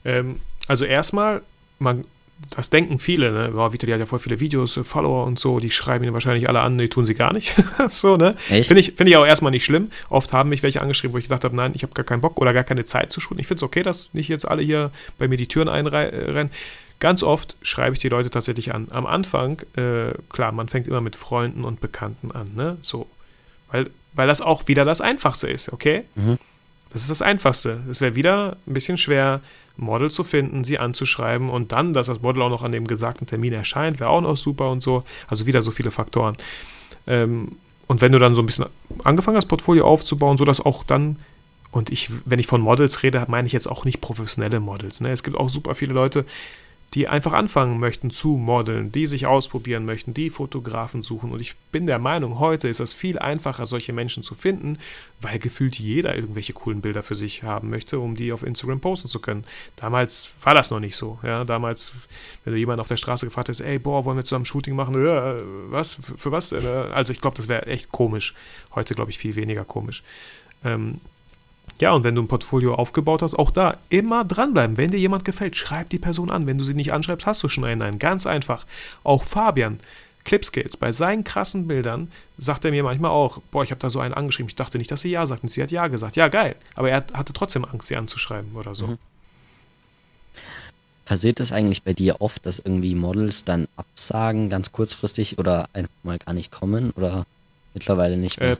Ähm, also erstmal, man das denken viele, ne? Wow, Vitali hat ja voll viele Videos, äh, Follower und so, die schreiben ihn wahrscheinlich alle an, nee, tun sie gar nicht. so, ne? Finde ich, find ich auch erstmal nicht schlimm. Oft haben mich welche angeschrieben, wo ich gedacht habe, nein, ich habe gar keinen Bock oder gar keine Zeit zu shooten. Ich finde es okay, dass nicht jetzt alle hier bei mir die Türen einrennen. Ganz oft schreibe ich die Leute tatsächlich an. Am Anfang, äh, klar, man fängt immer mit Freunden und Bekannten an, ne? So. Weil, weil das auch wieder das Einfachste ist, okay? Mhm. Das ist das Einfachste. Es wäre wieder ein bisschen schwer, Model zu finden, sie anzuschreiben und dann, dass das Model auch noch an dem gesagten Termin erscheint, wäre auch noch super und so. Also wieder so viele Faktoren. Ähm, und wenn du dann so ein bisschen angefangen hast, Portfolio aufzubauen, sodass auch dann, und ich, wenn ich von Models rede, meine ich jetzt auch nicht professionelle Models. Ne? Es gibt auch super viele Leute, die einfach anfangen möchten zu modeln, die sich ausprobieren möchten, die Fotografen suchen. Und ich bin der Meinung, heute ist es viel einfacher, solche Menschen zu finden, weil gefühlt jeder irgendwelche coolen Bilder für sich haben möchte, um die auf Instagram posten zu können. Damals war das noch nicht so. Ja, damals, wenn du jemanden auf der Straße gefragt hast, ey, boah, wollen wir zusammen Shooting machen? Ja, was? Für, für was? Also ich glaube, das wäre echt komisch. Heute glaube ich viel weniger komisch. Ähm, ja, und wenn du ein Portfolio aufgebaut hast, auch da immer dranbleiben. Wenn dir jemand gefällt, schreib die Person an. Wenn du sie nicht anschreibst, hast du schon einen. Nein, ganz einfach. Auch Fabian, Clipskills, bei seinen krassen Bildern sagt er mir manchmal auch, boah, ich habe da so einen angeschrieben, ich dachte nicht, dass sie Ja sagt. Und sie hat Ja gesagt. Ja, geil. Aber er hatte trotzdem Angst, sie anzuschreiben oder so. Mhm. Passiert es eigentlich bei dir oft, dass irgendwie Models dann absagen, ganz kurzfristig oder einfach mal gar nicht kommen oder mittlerweile nicht mehr? Äh,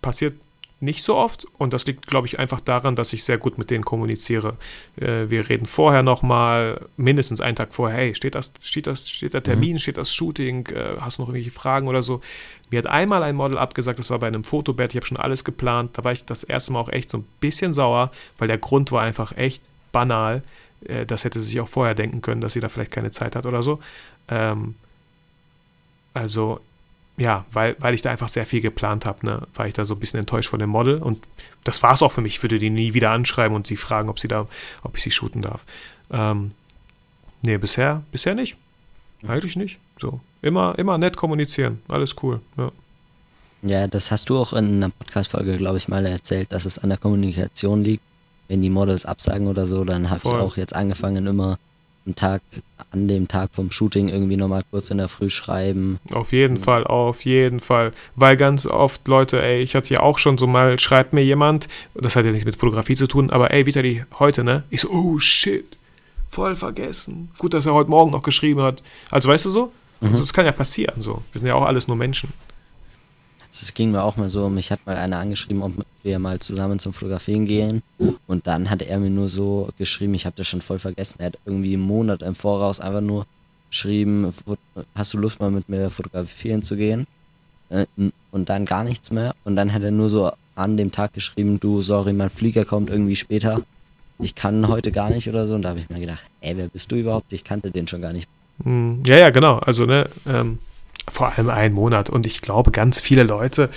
passiert nicht so oft und das liegt, glaube ich, einfach daran, dass ich sehr gut mit denen kommuniziere. Äh, wir reden vorher nochmal, mindestens einen Tag vorher, hey, steht, das, steht, das, steht der Termin, mhm. steht das Shooting, äh, hast du noch irgendwelche Fragen oder so. Mir hat einmal ein Model abgesagt, das war bei einem Fotobett, ich habe schon alles geplant, da war ich das erste Mal auch echt so ein bisschen sauer, weil der Grund war einfach echt banal. Äh, das hätte sie sich auch vorher denken können, dass sie da vielleicht keine Zeit hat oder so. Ähm, also ja, weil, weil ich da einfach sehr viel geplant habe, ne, war ich da so ein bisschen enttäuscht von dem Model und das war es auch für mich. Ich würde die nie wieder anschreiben und sie fragen, ob sie da, ob ich sie shooten darf. Ähm, nee, bisher, bisher nicht. Eigentlich nicht. So. Immer, immer nett kommunizieren. Alles cool. Ja. Ja, das hast du auch in einer Podcast-Folge, glaube ich, mal erzählt, dass es an der Kommunikation liegt. Wenn die Models absagen oder so, dann habe ich auch jetzt angefangen, immer einen Tag, an dem Tag vom Shooting irgendwie nochmal kurz in der Früh schreiben. Auf jeden mhm. Fall, auf jeden Fall. Weil ganz oft Leute, ey, ich hatte ja auch schon so mal, schreibt mir jemand, das hat ja nichts mit Fotografie zu tun, aber ey, Vitali, heute, ne? Ich so, oh shit, voll vergessen. Gut, dass er heute Morgen noch geschrieben hat. Also weißt du so? Mhm. Also, das kann ja passieren, so. Wir sind ja auch alles nur Menschen. Es ging mir auch mal so, mich hat mal einer angeschrieben, ob wir mal zusammen zum Fotografieren gehen. Und dann hat er mir nur so geschrieben, ich habe das schon voll vergessen, er hat irgendwie einen Monat im Voraus einfach nur geschrieben, hast du Lust mal mit mir fotografieren zu gehen? Äh, und dann gar nichts mehr. Und dann hat er nur so an dem Tag geschrieben, du, sorry, mein Flieger kommt irgendwie später. Ich kann heute gar nicht oder so. Und da habe ich mir gedacht, ey, wer bist du überhaupt? Ich kannte den schon gar nicht. Hm, ja, ja, genau. Also, ne, ähm, vor allem einen Monat. Und ich glaube, ganz viele Leute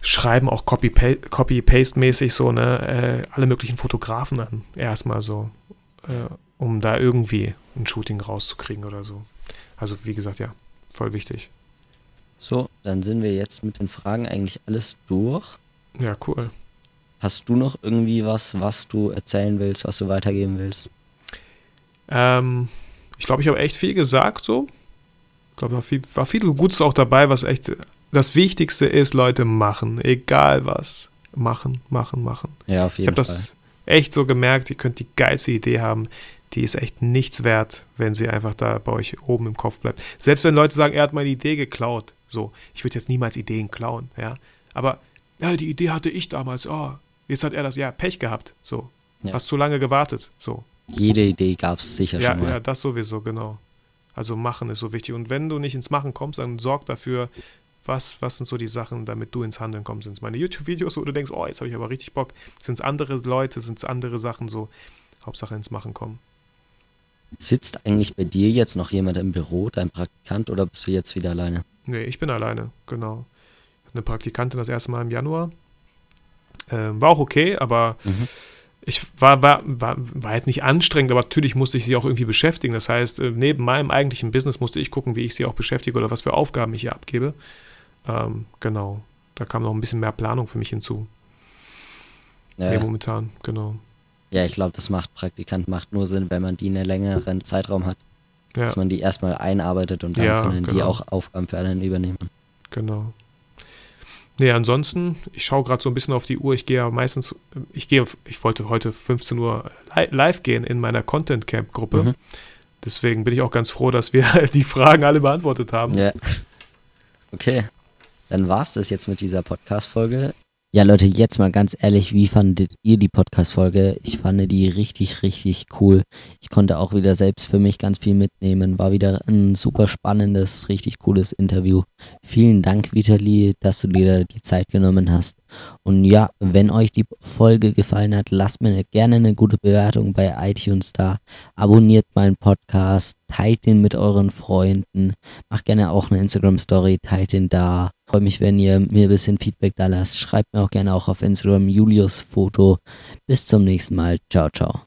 schreiben auch Copy-Paste-mäßig so, ne, äh, alle möglichen Fotografen an. Erstmal so, äh, um da irgendwie ein Shooting rauszukriegen oder so. Also, wie gesagt, ja, voll wichtig. So, dann sind wir jetzt mit den Fragen eigentlich alles durch. Ja, cool. Hast du noch irgendwie was, was du erzählen willst, was du weitergeben willst? Ähm, ich glaube, ich habe echt viel gesagt so. Ich glaube, war viel, war viel Gutes auch dabei, was echt das Wichtigste ist, Leute machen, egal was. Machen, machen, machen. Ja, auf jeden ich Fall. Ich habe das echt so gemerkt, ihr könnt die geilste Idee haben, die ist echt nichts wert, wenn sie einfach da bei euch oben im Kopf bleibt. Selbst wenn Leute sagen, er hat meine Idee geklaut, so, ich würde jetzt niemals Ideen klauen, ja. Aber, ja, die Idee hatte ich damals, oh, jetzt hat er das, ja, Pech gehabt, so. Ja. Hast zu lange gewartet, so. Jede Idee gab es sicher ja, schon mal. Ja, das sowieso, genau. Also machen ist so wichtig. Und wenn du nicht ins Machen kommst, dann sorg dafür, was, was sind so die Sachen, damit du ins Handeln kommst. Sind es meine YouTube-Videos, wo du denkst, oh, jetzt habe ich aber richtig Bock. Sind es andere Leute, sind es andere Sachen so. Hauptsache ins Machen kommen. Sitzt eigentlich bei dir jetzt noch jemand im Büro, dein Praktikant, oder bist du jetzt wieder alleine? Nee, ich bin alleine, genau. Eine Praktikantin das erste Mal im Januar. Ähm, war auch okay, aber mhm ich war, war, war, war jetzt nicht anstrengend, aber natürlich musste ich sie auch irgendwie beschäftigen. Das heißt, äh, neben meinem eigentlichen Business musste ich gucken, wie ich sie auch beschäftige oder was für Aufgaben ich hier abgebe. Ähm, genau. Da kam noch ein bisschen mehr Planung für mich hinzu. Ja, nee, momentan, genau. Ja, ich glaube, das macht Praktikant macht nur Sinn, wenn man die in einen längeren Zeitraum hat. ja. dass man die erstmal einarbeitet und dann ja, können genau. die auch Aufgaben für einen übernehmen. Genau. Nee, ansonsten, ich schaue gerade so ein bisschen auf die Uhr. Ich gehe ja meistens, ich gehe, ich wollte heute 15 Uhr live gehen in meiner Content Camp Gruppe. Mhm. Deswegen bin ich auch ganz froh, dass wir die Fragen alle beantwortet haben. Ja. Okay. Dann war es das jetzt mit dieser Podcast-Folge. Ja, Leute, jetzt mal ganz ehrlich, wie fandet ihr die Podcast-Folge? Ich fand die richtig, richtig cool. Ich konnte auch wieder selbst für mich ganz viel mitnehmen. War wieder ein super spannendes, richtig cooles Interview. Vielen Dank, Vitali, dass du dir die Zeit genommen hast. Und ja, wenn euch die Folge gefallen hat, lasst mir gerne eine gute Bewertung bei iTunes da. Abonniert meinen Podcast, teilt den mit euren Freunden. Macht gerne auch eine Instagram-Story, teilt den da freue mich, wenn ihr mir ein bisschen Feedback da lasst. Schreibt mir auch gerne auch auf Instagram Julius Foto. Bis zum nächsten Mal. Ciao, ciao.